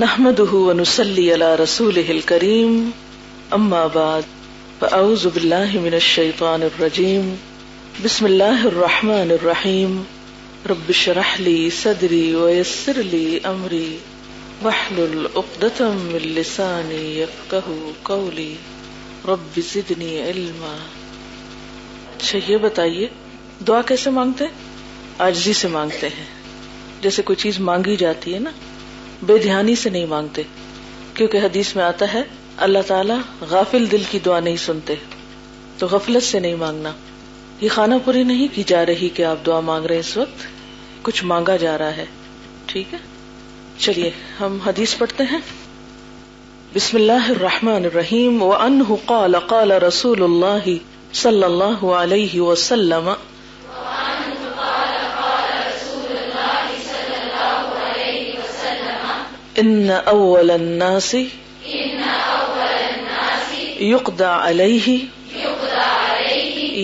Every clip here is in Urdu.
نحمده ونسلي على رسوله الكريم. أما بعد، فأعوذ بالله من الشيطان الرجيم. بسم الله الرحمن الرحيم. رب اشرح لي صدري ويسر لي أمري. واحلل عقدة من لساني يفقه قولي. رب زدني علما. اچھا یہ بتائیے، دعا کیسے مانگتے؟ ہیں آجزی سے مانگتے ہیں۔ جیسے کوئی چیز مانگی جاتی ہے نا بے دھیانی سے نہیں مانگتے۔ کیونکہ حدیث میں آتا ہے، اللہ تعالیٰ غافل دل کی دعا نہیں سنتے۔ تو غفلت سے نہیں مانگنا۔ یہ خانہ پوری نہیں کی جا رہی کہ آپ دعا مانگ رہے ہیں اس وقت۔ کچھ مانگا جا رہا ہے۔ ٹھیک ہے؟ چلیے، ہم حدیث پڑھتے ہیں۔ بسم اللہ الرحمن الرحیم۔ وعنہ قال قال رسول اللہ صلی اللہ علیہ وسلم ان اول الناس يقضى عليه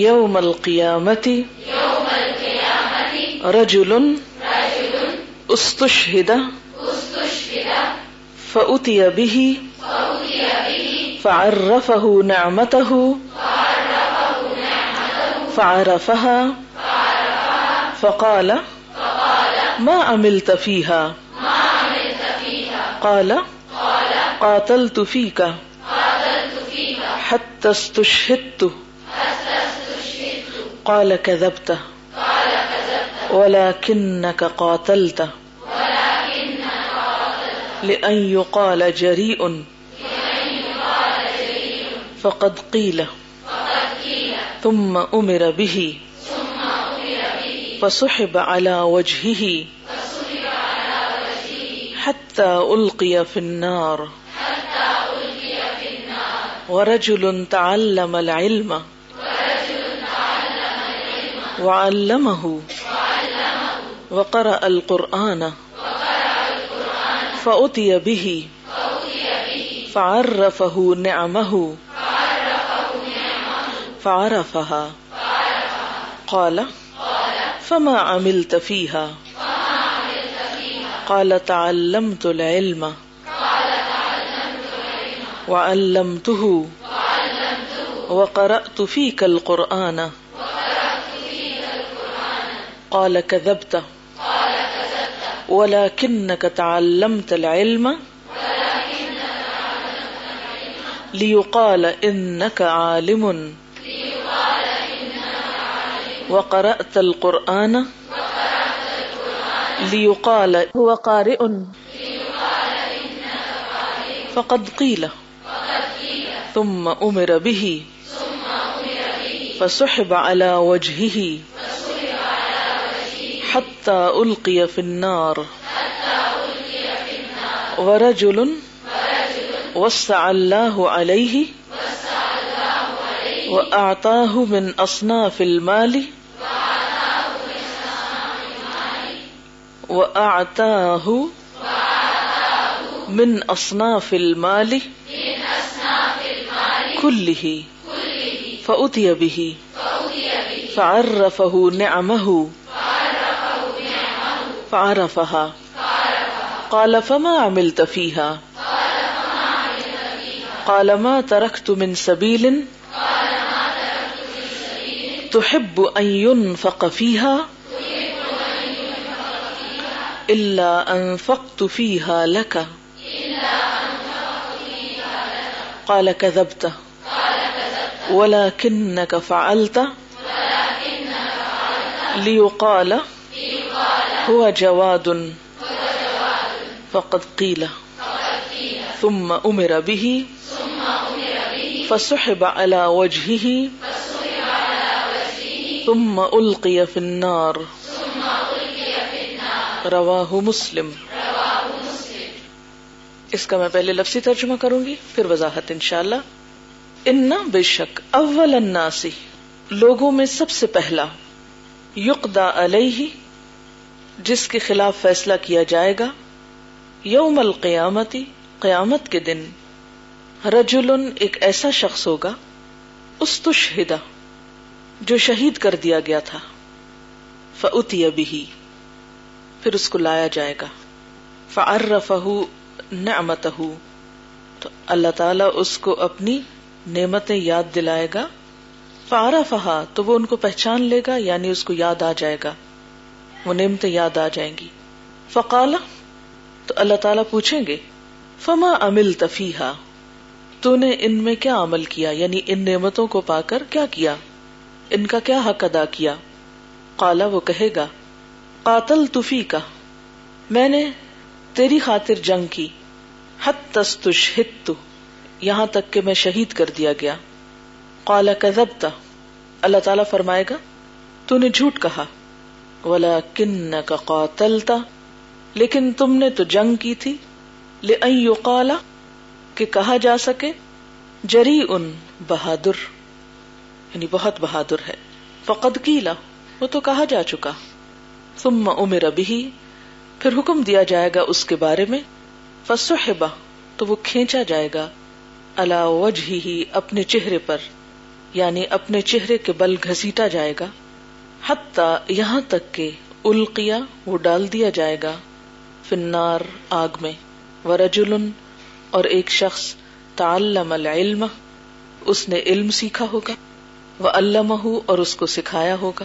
يوم القيامة رجل استشهد فأتي به فعرفه نعمته فعرفها فقال ما عملت فيها قال، قاتلت فيك حتى استشهدت. قال، كذبت. ولكنك قاتلت. لأن يقال جريء. فقد قيل. ثم أمر به. فسحب على وجهه. حتى ألقي في النار. ورجل تعلم العلم. وعلمه. وقرأ القرآن. فأتي به. فعرفه نعمه. فعرفها. قال، فما عملت فيها؟ قال تعلمت العلم. وعلمته. وقرأت فيك القرآن. قال كذبت. ولكنك تعلمت العلم. ليقال إنك عالم. وقرأت القرآن. وقرأت القرآن ليقال هو قارئ. فقد قيل. ثم أمر به. فسحب على وجهه. حتى ألقي في النار. ورجل وسع الله عليه. وأعطاه من أصناف المال. وأعطاه من أصناف المال كله فأتي به فعرفه نعمه فعرفها قال فما عملت فيها قال ما تركت من سبيل تحب أن ينفق فيها إلا أنفقت فيها لك. قال كذبت. ولكنك فعلت. ليقال هو جواد. فقد قيل. ثم أمر به. فسحب على وجهه. ثم ألقي في النار. رواہ مسلم. اس کا میں پہلے لفظی ترجمہ کروں گی، پھر وضاحت انشاءاللہ. ان بے شک اول الناسی لوگوں میں سب سے پہلا یقدا علیہ، جس کے خلاف فیصلہ کیا جائے گا، یوم القیامتی قیامت کے دن. رجل ایک ایسا شخص ہوگا، استشہدہ، جو شہید کر دیا گیا تھا. فعتی ابھی پھر اس کو لایا جائے گا۔ فعرفہ نعمت تو اللہ تعالیٰ اس کو اپنی نعمتیں یاد دلائے گا۔ فارا تو وہ ان کو پہچان لے گا یعنی اس کو یاد آ جائے گا۔ وہ نعمتیں یاد آ جائیں گی۔ فقالا تو اللہ تعالیٰ پوچھیں گے، فما امل تفیحا تو نے ان میں کیا عمل کیا؟ یعنی ان نعمتوں کو پا کر کیا کیا؟ ان کا کیا حق ادا کیا؟ کالا وہ کہے گا قاتل تفی کا میں نے تیری خاطر جنگ کی حت تستش ہت یہاں تک کہ میں شہید کر دیا گیا۔ کالا کزبتا اللہ تعالیٰ فرمائے گا، تو نے جھوٹ کہا۔ ولا کن کا قاتلتا لیکن تم نے تو جنگ کی تھی۔ لے کالا کہ کہا جا سکے جری ان بہادر۔ یعنی بہت بہادر ہے۔ فقد کیلا وہ تو کہا جا چکا۔ ثم امر بھی پھر حکم دیا جائے گا اس کے بارے میں فسحبا تو وہ کھینچا جائے گا اللہ وجہ ہی اپنے چہرے پر یعنی اپنے چہرے کے بل گھسیٹا جائے گا حتی یہاں تک کہ القیا وہ ڈال دیا جائے گا فنار آگ میں، ورجل، اور ایک شخص، تعلم العلم، اس نے علم سیکھا ہوگا وہ علامہ اور اس کو سکھایا ہوگا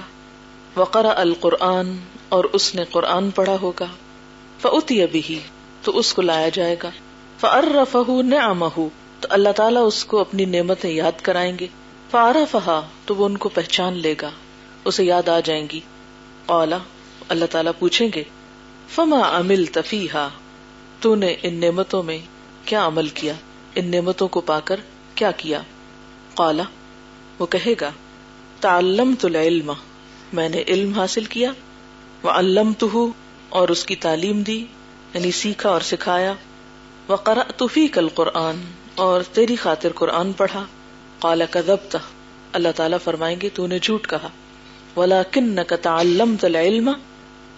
وقرا القرآن اور اس نے قرآن پڑھا ہوگا۔ فعتی ابھی تو اس کو لایا جائے گا۔ فرف نعمہ تو اللہ تعالیٰ اس کو اپنی نعمتیں یاد کرائیں گے۔ فارفہا تو وہ ان کو پہچان لے گا۔ اسے یاد آ جائیں گی۔ اولا اللہ تعالیٰ پوچھیں گے، فما امل تفیحا تو نے ان نعمتوں میں کیا عمل کیا؟ ان نعمتوں کو پا کر کیا کیا؟ قالا وہ کہے گا تعلم تو علم میں نے علم حاصل کیا۔ وہ علم تو اور اس کی تعلیم دی یعنی سیکھا اور سکھایا۔ وہ کرا توفی کل قرآن اور تیری خاطر قرآن پڑھا۔ کالا کا ضبط اللہ تعالیٰ فرمائیں گے، تو نے جھوٹ کہا۔ ولا کن کا علم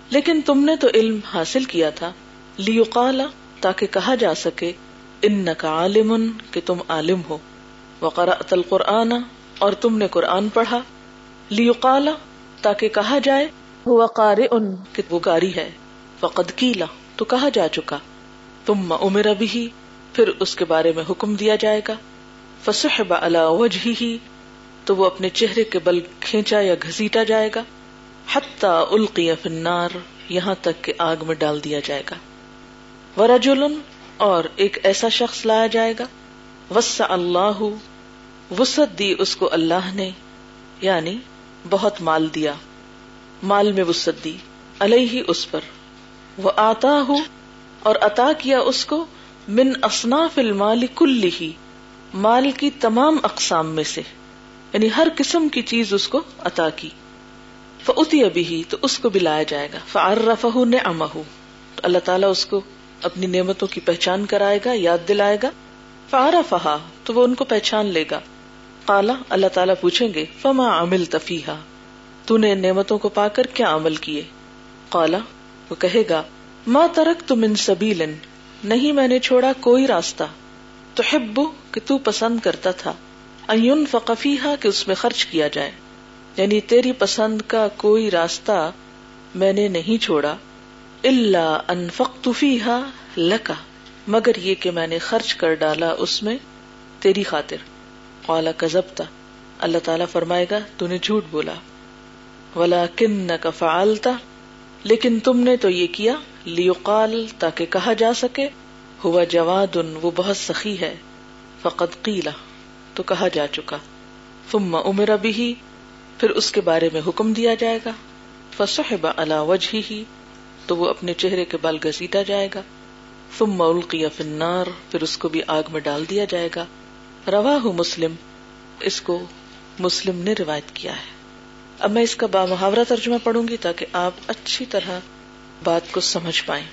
لیکن تم نے تو علم حاصل کیا تھا۔ لیو کالا تاکہ کہا جا سکے ان کا عالم، کہ تم عالم ہو۔ وقرا تل قرآن اور تم نے قرآن پڑھا۔ لیو کالا تاکہ کہا جائے وہ قار ان کہ وہ گاری ہے. فقد کیلا تو کہا جا چکا. تم عمر بھی پھر اس کے بارے میں حکم دیا جائے گا. فسحب علی وجہ ہی تو وہ اپنے چہرے کے بل کھینچا یا گھسیٹا جائے گا. حتی القی فی النار، یہاں تک کہ آگ میں ڈال دیا جائے گا. ورجل، اور ایک ایسا شخص لایا جائے گا. وس اللہ وسط دی اس کو اللہ نے یعنی بہت مال دیا. مال میں وسط دی، علیہ اس پر۔ وہ آتا ہوں اور عطا کیا اس کو، من اصناف المال کل ہی مال کی تمام اقسام میں سے۔ یعنی ہر قسم کی چیز اس کو عطا کی۔ فعتی ابھی ہی تو اس کو بھی لایا جائے گا۔ فعرفہ نے امہ تو اللہ تعالیٰ اس کو اپنی نعمتوں کی پہچان کرائے گا، یاد دلائے گا۔ فعرفہا تو وہ ان کو پہچان لے گا۔ قالا اللہ تعالیٰ پوچھیں گے، فما عمل تفیحا تو نے نعمتوں کو پا کر کیا عمل کیے؟ قالا، وہ کہے گا، ما ترک تم ان سبیل نہیں میں نے چھوڑا کوئی راستہ۔ تو حب کہ تو پسند کرتا تھا۔ ایون فقفیہ کہ اس میں خرچ کیا جائے۔ یعنی تیری پسند کا کوئی راستہ میں نے نہیں چھوڑا۔ اللہ انفق لکا مگر یہ کہ میں نے خرچ کر ڈالا اس میں تیری خاطر۔ قالا کزبتا اللہ تعالیٰ فرمائے گا، تو نے جھوٹ بولا۔ ولا کن کا فعالتا لیکن تم نے تو یہ کیا لیقال تاکہ کہا جا سکے ہوا جواد، وہ بہت سخی ہے فقط قیلا تو کہا جا چکا۔ ثم امر بھی پھر اس کے بارے میں حکم دیا جائے گا۔ فصحب علی وجہ ہی تو وہ اپنے چہرے کے بال گسیٹا جائے گا۔ ثم القی فی النار، پھر اس کو بھی آگ میں ڈال دیا جائے گا۔ رواہ مسلم، اس کو مسلم نے روایت کیا ہے۔ اب میں اس کا بامحاورہ ترجمہ پڑھوں گی تاکہ آپ اچھی طرح بات کو سمجھ پائیں۔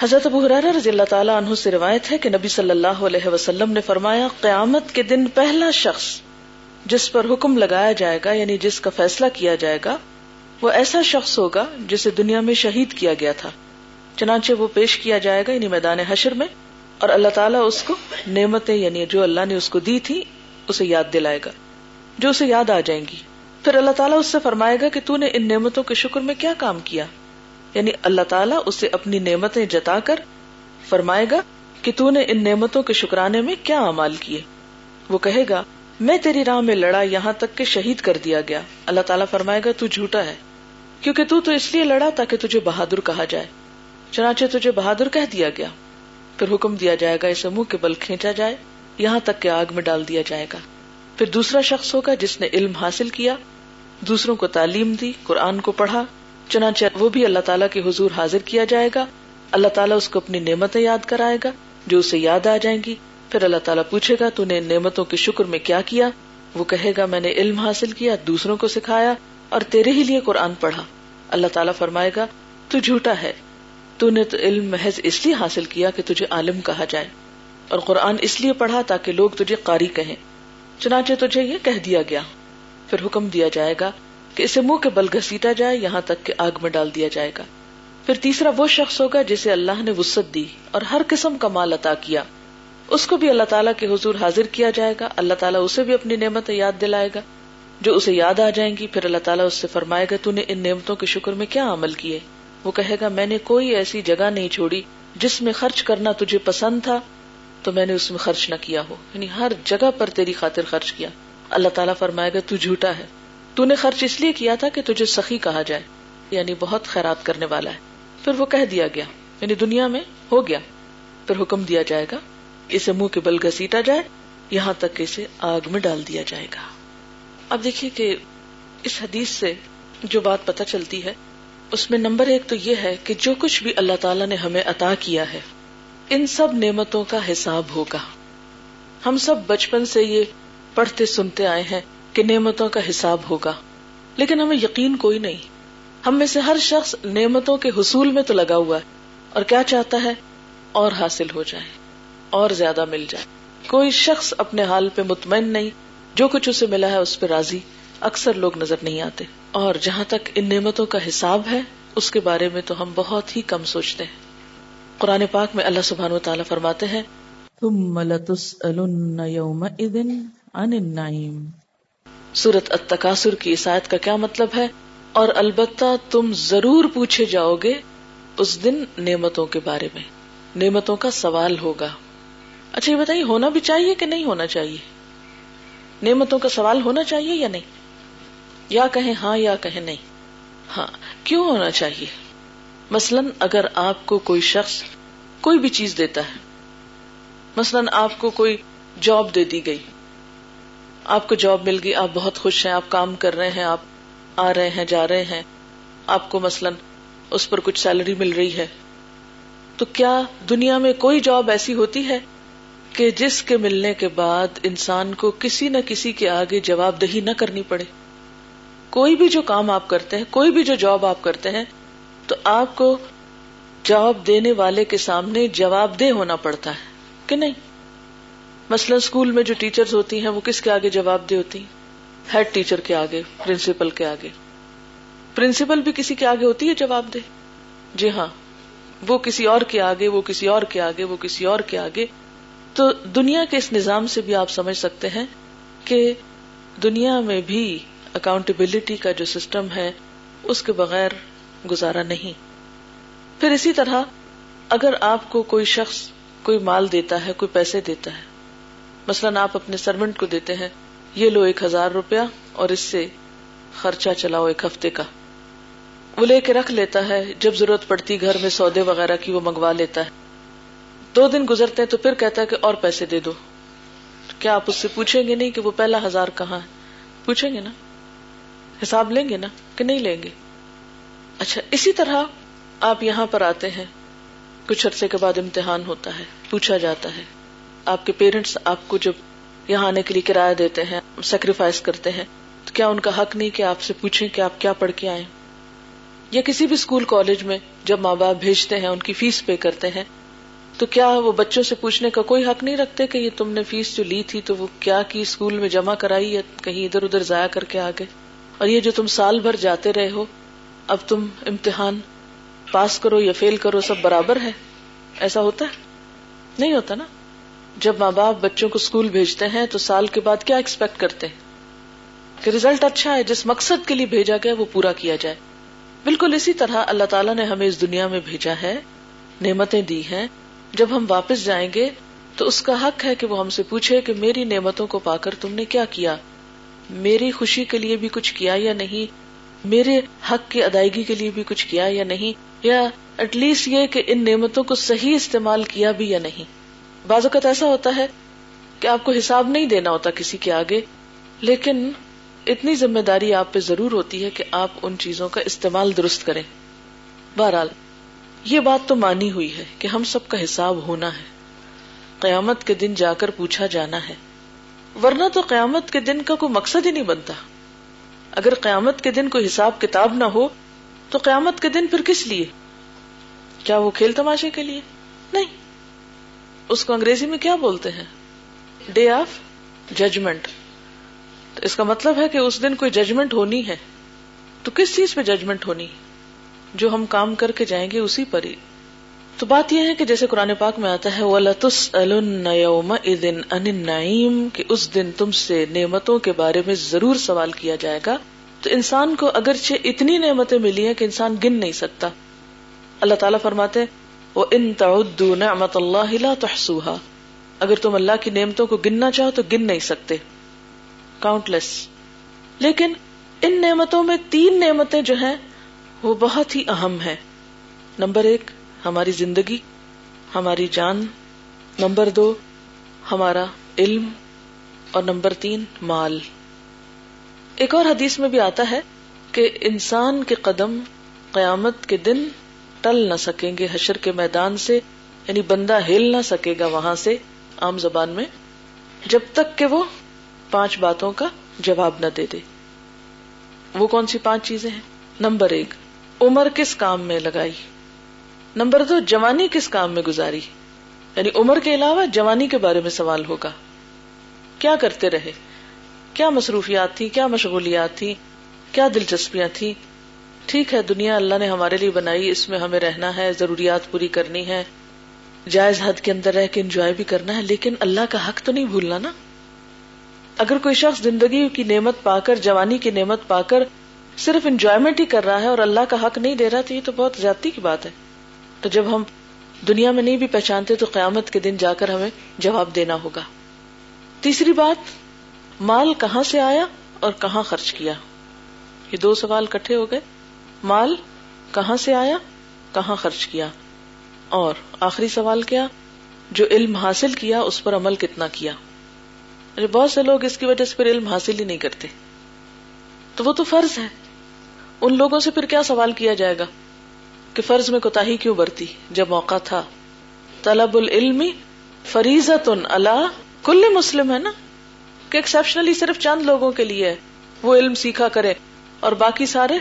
حضرت ابو حرار رضی اللہ تعالیٰ عنہ سے روایت ہے کہ نبی صلی اللہ علیہ وسلم نے فرمایا، قیامت کے دن پہلا شخص جس پر حکم لگایا جائے گا یعنی جس کا فیصلہ کیا جائے گا، وہ ایسا شخص ہوگا جسے دنیا میں شہید کیا گیا تھا۔ چنانچہ وہ پیش کیا جائے گا یعنی میدان حشر میں، اور اللہ تعالیٰ اس کو نعمتیں یعنی جو اللہ نے اس کو دی تھی، اسے یاد دلائے گا، جو اسے یاد آ جائیں گی۔ پھر اللہ تعالیٰ اس سے فرمائے گا کہ تو نے ان نعمتوں کے شکر میں کیا کام کیا؟ یعنی اللہ تعالیٰ اسے اپنی نعمتیں جتا کر فرمائے گا کہ تو نے ان نعمتوں کے شکرانے میں کیا امال کیے؟ وہ کہے گا، میں تیری راہ میں لڑا، یہاں تک کہ شہید کر دیا گیا۔ اللہ تعالیٰ فرمائے گا، تو جھوٹا ہے، کیونکہ تو تو اس لیے لڑا تاکہ تجھے بہادر کہا جائے۔ چنانچہ تجھے بہادر کہہ دیا گیا۔ پھر حکم دیا جائے گا، اسے منہ کے بل کھینچا جائے، یہاں تک کہ آگ میں ڈال دیا جائے گا۔ پھر دوسرا شخص ہوگا جس نے علم حاصل کیا دوسروں کو تعلیم دی، قرآن کو پڑھا، چنانچہ وہ بھی اللہ تعالیٰ کے حضور حاضر کیا جائے گا۔ اللہ تعالیٰ اس کو اپنی نعمتیں یاد کرائے گا، جو اسے یاد آ جائیں گی۔ پھر اللہ تعالیٰ پوچھے گا، تو نے نعمتوں کے شکر میں کیا کیا؟ وہ کہے گا، میں نے علم حاصل کیا، دوسروں کو سکھایا اور تیرے ہی لیے قرآن پڑھا۔ اللہ تعالیٰ فرمائے گا، تو جھوٹا ہے۔ تو نے تو علم محض اس لیے حاصل کیا کہ تجھے عالم کہا جائے۔ اور قرآن اس لیے پڑھا تاکہ لوگ تجھے قاری کہیں۔ چنانچہ تجھے یہ کہہ دیا گیا۔ پھر حکم دیا جائے گا کہ اسے منہ کے بل گھسیٹا جائے، یہاں تک کہ آگ میں ڈال دیا جائے گا۔ پھر تیسرا وہ شخص ہوگا جسے اللہ نے وسط دی اور ہر قسم کا مال عطا کیا۔ اس کو بھی اللہ تعالیٰ کے حضور حاضر کیا جائے گا۔ اللہ تعالیٰ اسے بھی اپنی نعمت یاد دلائے گا۔ جو اسے یاد آ جائیں گی، پھر اللہ تعالیٰ اس سے فرمائے گا، تو نے ان نعمتوں کے شکر میں کیا عمل کیے؟ وہ کہے گا، میں نے کوئی ایسی جگہ نہیں چھوڑی جس میں خرچ کرنا تجھے پسند تھا، تو میں نے اس میں خرچ نہ کیا ہو۔ یعنی ہر جگہ پر تیری خاطر خرچ کیا۔ اللہ تعالیٰ فرمائے گا، تو جھوٹا ہے۔ تو نے خرچ اس لیے کیا تھا کہ تجھے سخی کہا جائے یعنی بہت خیرات کرنے والا ہے۔ پھر وہ کہہ دیا گیا یعنی دنیا میں ہو گیا۔ پھر حکم دیا جائے گا، اسے منہ کے بل گسیٹا جائے، یہاں تک کہ اسے آگ میں ڈال دیا جائے گا۔ اب دیکھیے کہ اس حدیث سے جو بات پتہ چلتی ہے، اس میں نمبر ایک تو یہ ہے کہ جو کچھ بھی اللہ تعالیٰ نے ہمیں عطا کیا ہے، ان سب نعمتوں کا حساب ہوگا۔ ہم سب بچپن سے یہ پڑھتے سنتے آئے ہیں کہ نعمتوں کا حساب ہوگا۔ لیکن ہمیں یقین کوئی نہیں۔ ہم میں سے ہر شخص نعمتوں کے حصول میں تو لگا ہوا ہے اور کیا چاہتا ہے؟ اور حاصل ہو جائے، اور زیادہ مل جائے۔ کوئی شخص اپنے حال پہ مطمئن نہیں، جو کچھ اسے ملا ہے اس پہ راضی۔ اکثر لوگ نظر نہیں آتے۔ اور جہاں تک ان نعمتوں کا حساب ہے، اس کے بارے میں تو ہم بہت ہی کم سوچتے ہیں۔ قرآن پاک میں اللہ سبحان و تعالیٰ فرماتے ہیں سورت التکاثر کی عیسائیت کا کیا مطلب ہے؟ اور البتہ تم ضرور پوچھے جاؤ گے اس دن نعمتوں کے بارے میں، نعمتوں کا سوال ہوگا۔ اچھا یہ بتائیے، ہونا بھی چاہیے کہ نہیں ہونا چاہیے؟ نعمتوں کا سوال ہونا چاہیے یا نہیں؟ یا کہیں ہاں یا کہیں نہیں۔ ہاں کیوں ہونا چاہیے؟ مثلاً اگر آپ کو کوئی شخص کوئی بھی چیز دیتا ہے، مثلاً آپ کو کوئی جاب دے دی گئی آپ کو جاب مل گئی، آپ بہت خوش ہیں، آپ کام کر رہے ہیں، آپ آ رہے ہیں، جا رہے ہیں۔ آپ کو مثلاً اس پر کچھ سیلری مل رہی ہے۔ تو کیا دنیا میں کوئی جاب ایسی ہوتی ہے کہ جس کے ملنے کے بعد انسان کو کسی نہ کسی کے آگے جواب دہی نہ کرنی پڑے؟ کوئی بھی جو کام آپ کرتے ہیں، کوئی بھی جو جاب آپ کرتے ہیں، تو آپ کو جواب دینے والے کے سامنے جواب دہ ہونا پڑتا ہے، کہ نہیں؟ مثلاً اسکول میں جو ٹیچر ہوتی ہیں، وہ کس کے آگے جواب دہ ہوتی؟ ہیں ہیڈ ٹیچر کے آگے، پرنسپل کے آگے۔ پرنسپل بھی کسی کے آگے ہوتی ہے جواب دے جی ہاں۔ وہ کسی اور کے آگے، وہ کسی اور کے آگے، وہ کسی اور کے آگے۔ تو دنیا کے اس نظام سے بھی آپ سمجھ سکتے ہیں کہ دنیا میں بھی اکاؤنٹیبلٹی کا جو سسٹم ہے، اس کے بغیر گزارا نہیں۔ پھر اسی طرح اگر آپ کو کوئی شخص کوئی مال دیتا ہے، کوئی پیسے دیتا ہے مثلاً آپ اپنے سروینٹ کو دیتے ہیں، یہ لو ایک ہزار روپیہ اور اس سے خرچہ چلاؤ ایک ہفتے کا۔ وہ لے کے رکھ لیتا ہے، جب ضرورت پڑتی گھر میں سودے وغیرہ کی وہ منگوا لیتا ہے۔ دو دن گزرتے ہیں تو پھر کہتا ہے کہ اور پیسے دے دو۔ کیا آپ اس سے پوچھیں گے نہیں کہ وہ پہلا ہزار کہاں ہے؟ پوچھیں گے نا؟ حساب لیں گے نا کہ نہیں لیں گے؟ اچھا اسی طرح آپ یہاں پر آتے ہیں۔ کچھ عرصے کے بعد امتحان ہوتا ہے، پوچھا جاتا ہے۔ آپ کے پیرنٹس آپ کو جب یہاں آنے کے لیے کرایہ دیتے ہیں سیکریفائس کرتے ہیں، تو کیا ان کا حق نہیں کہ آپ سے پوچھیں کہ آپ کیا پڑھ کے آئے یا کسی بھی اسکول کالج میں جب ماں باپ بھیجتے ہیں، ان کی فیس پے کرتے ہیں، تو کیا وہ بچوں سے پوچھنے کا کوئی حق نہیں رکھتے کہ یہ تم نے فیس جو لی تھی، تو وہ کیا کی اسکول میں جمع کرائی یا کہیں ادھر ادھر ضائع کر کے آگے اور یہ جو تم سال بھر جاتے رہے ہو، اب تم امتحان پاس کرو یا فیل کرو، سب برابر ہے؟ ایسا ہوتا ہے؟ نہیں ہوتا نا؟ جب ماں باپ بچوں کو اسکول بھیجتے ہیں تو سال کے بعد کیا ایکسپیکٹ کرتے ہیں؟ کہ ریزلٹ اچھا ہے، جس مقصد کے لیے بھیجا گیا وہ پورا کیا جائے۔ بالکل اسی طرح اللہ تعالیٰ نے ہمیں اس دنیا میں بھیجا ہے، نعمتیں دی ہیں۔ جب ہم واپس جائیں گے تو اس کا حق ہے کہ وہ ہم سے پوچھے کہ میری نعمتوں کو پا کر تم نے کیا کیا؟ میری خوشی کے لیے بھی کچھ کیا یا نہیں؟ میرے حق کی ادائیگی کے لیے بھی کچھ کیا یا نہیں؟ یا ایٹ لیسٹ یہ کہ ان نعمتوں کو صحیح استعمال کیا بھی یا نہیں؟ بعض اوقات ایسا ہوتا ہے کہ آپ کو حساب نہیں دینا ہوتا کسی کے آگے، لیکن اتنی ذمہ داری آپ پہ ضرور ہوتی ہے کہ آپ ان چیزوں کا استعمال درست کریں۔ بہرحال، یہ بات تو مانی ہوئی ہے کہ ہم سب کا حساب ہونا ہے۔ قیامت کے دن جا کر پوچھا جانا ہے۔ ورنہ تو قیامت کے دن کا کوئی مقصد ہی نہیں بنتا۔ اگر قیامت کے دن کوئی حساب کتاب نہ ہو، تو قیامت کے دن پھر کس لیے؟ کیا وہ کھیل تماشے کے لیے؟ نہیں۔ اس کو انگریزی میں کیا بولتے ہیں؟ ڈے آف ججمنٹ اس کا مطلب ہے کہ اس دن کوئی ججمنٹ ہونی ہے۔ تو کس چیز پہ ججمنٹ ہونی؟ جو ہم کام کر کے جائیں گے اسی پر ہی۔ تو بات یہ ہے کہ جیسے قرآن پاک میں آتا ہے کہ اس دن تم سے نعمتوں کے بارے میں ضرور سوال کیا جائے گا۔ تو انسان کو اگرچہ اتنی نعمتیں ملی ہیں کہ انسان گن نہیں سکتا۔ اللہ تعالیٰ فرماتے وہ ان نعمت اللہ لا تحصوها۔ اگر تم اللہ کی نعمتوں کو گننا چاہو تو گن نہیں سکتے۔ کاؤنٹ لیس لیکن ان نعمتوں میں تین نعمتیں جو ہیں، وہ بہت ہی اہم ہیں۔ نمبر ایک، ہماری زندگی، ہماری جان۔ نمبر دو، ہمارا علم۔ اور نمبر تین، مال۔ ایک اور حدیث میں بھی آتا ہے کہ انسان کے قدم قیامت کے دن ٹل نہ سکیں گے حشر کے میدان سے یعنی بندہ ہل نہ سکے گا وہاں سے، عام زبان میں، جب تک کہ وہ پانچ باتوں کا جواب نہ دے دے۔ وہ کون سی پانچ چیزیں ہیں؟ نمبر ایک، عمر کس کام میں لگائی؟ نمبر دو، جوانی کس کام میں گزاری؟ یعنی عمر کے علاوہ جوانی کے بارے میں سوال ہوگا۔ کیا کرتے رہے؟ کیا مصروفیات تھی کیا مشغولیات تھی کیا دلچسپیاں تھی ٹھیک ہے، دنیا اللہ نے ہمارے لیے بنائی، اس میں ہمیں رہنا ہے، ضروریات پوری کرنی ہے۔ جائز حد کے اندر رہ کے انجوائے بھی کرنا ہے، لیکن اللہ کا حق تو نہیں بھولنا نا۔ اگر کوئی شخص زندگی کی نعمت پا کر، جوانی کی نعمت پا کر صرف انجوائےمنٹ ہی کر رہا ہے اور اللہ کا حق نہیں دے رہا، تو یہ تو بہت زیادتی کی بات ہے۔ تو جب ہم دنیا میں نہیں بھی پہچانتے، تو قیامت کے دن جا کر ہمیں جواب دینا ہوگا۔ تیسری بات، مال کہاں سے آیا اور کہاں خرچ کیا؟ یہ دو سوال کٹھے ہو گئے۔ مال کہاں سے آیا؟ کہاں خرچ کیا؟ اور آخری سوال کیا؟ جو علم حاصل کیا، اس پر عمل کتنا کیا؟ یعنی بہت سے لوگ اس کی وجہ سے پھر علم حاصل ہی نہیں کرتے۔ تو وہ تو فرض ہے۔ ان لوگوں سے پھر کیا سوال کیا جائے گا؟ کہ فرض میں کوتا کیوں برتی جب موقع تھا۔ طلب العلم فریضت اللہ کل مسلم، ہے نا؟ کہ ایکسپشنلی صرف چند لوگوں کے لیے وہ علم سیکھا کرے۔ اور باقی سارے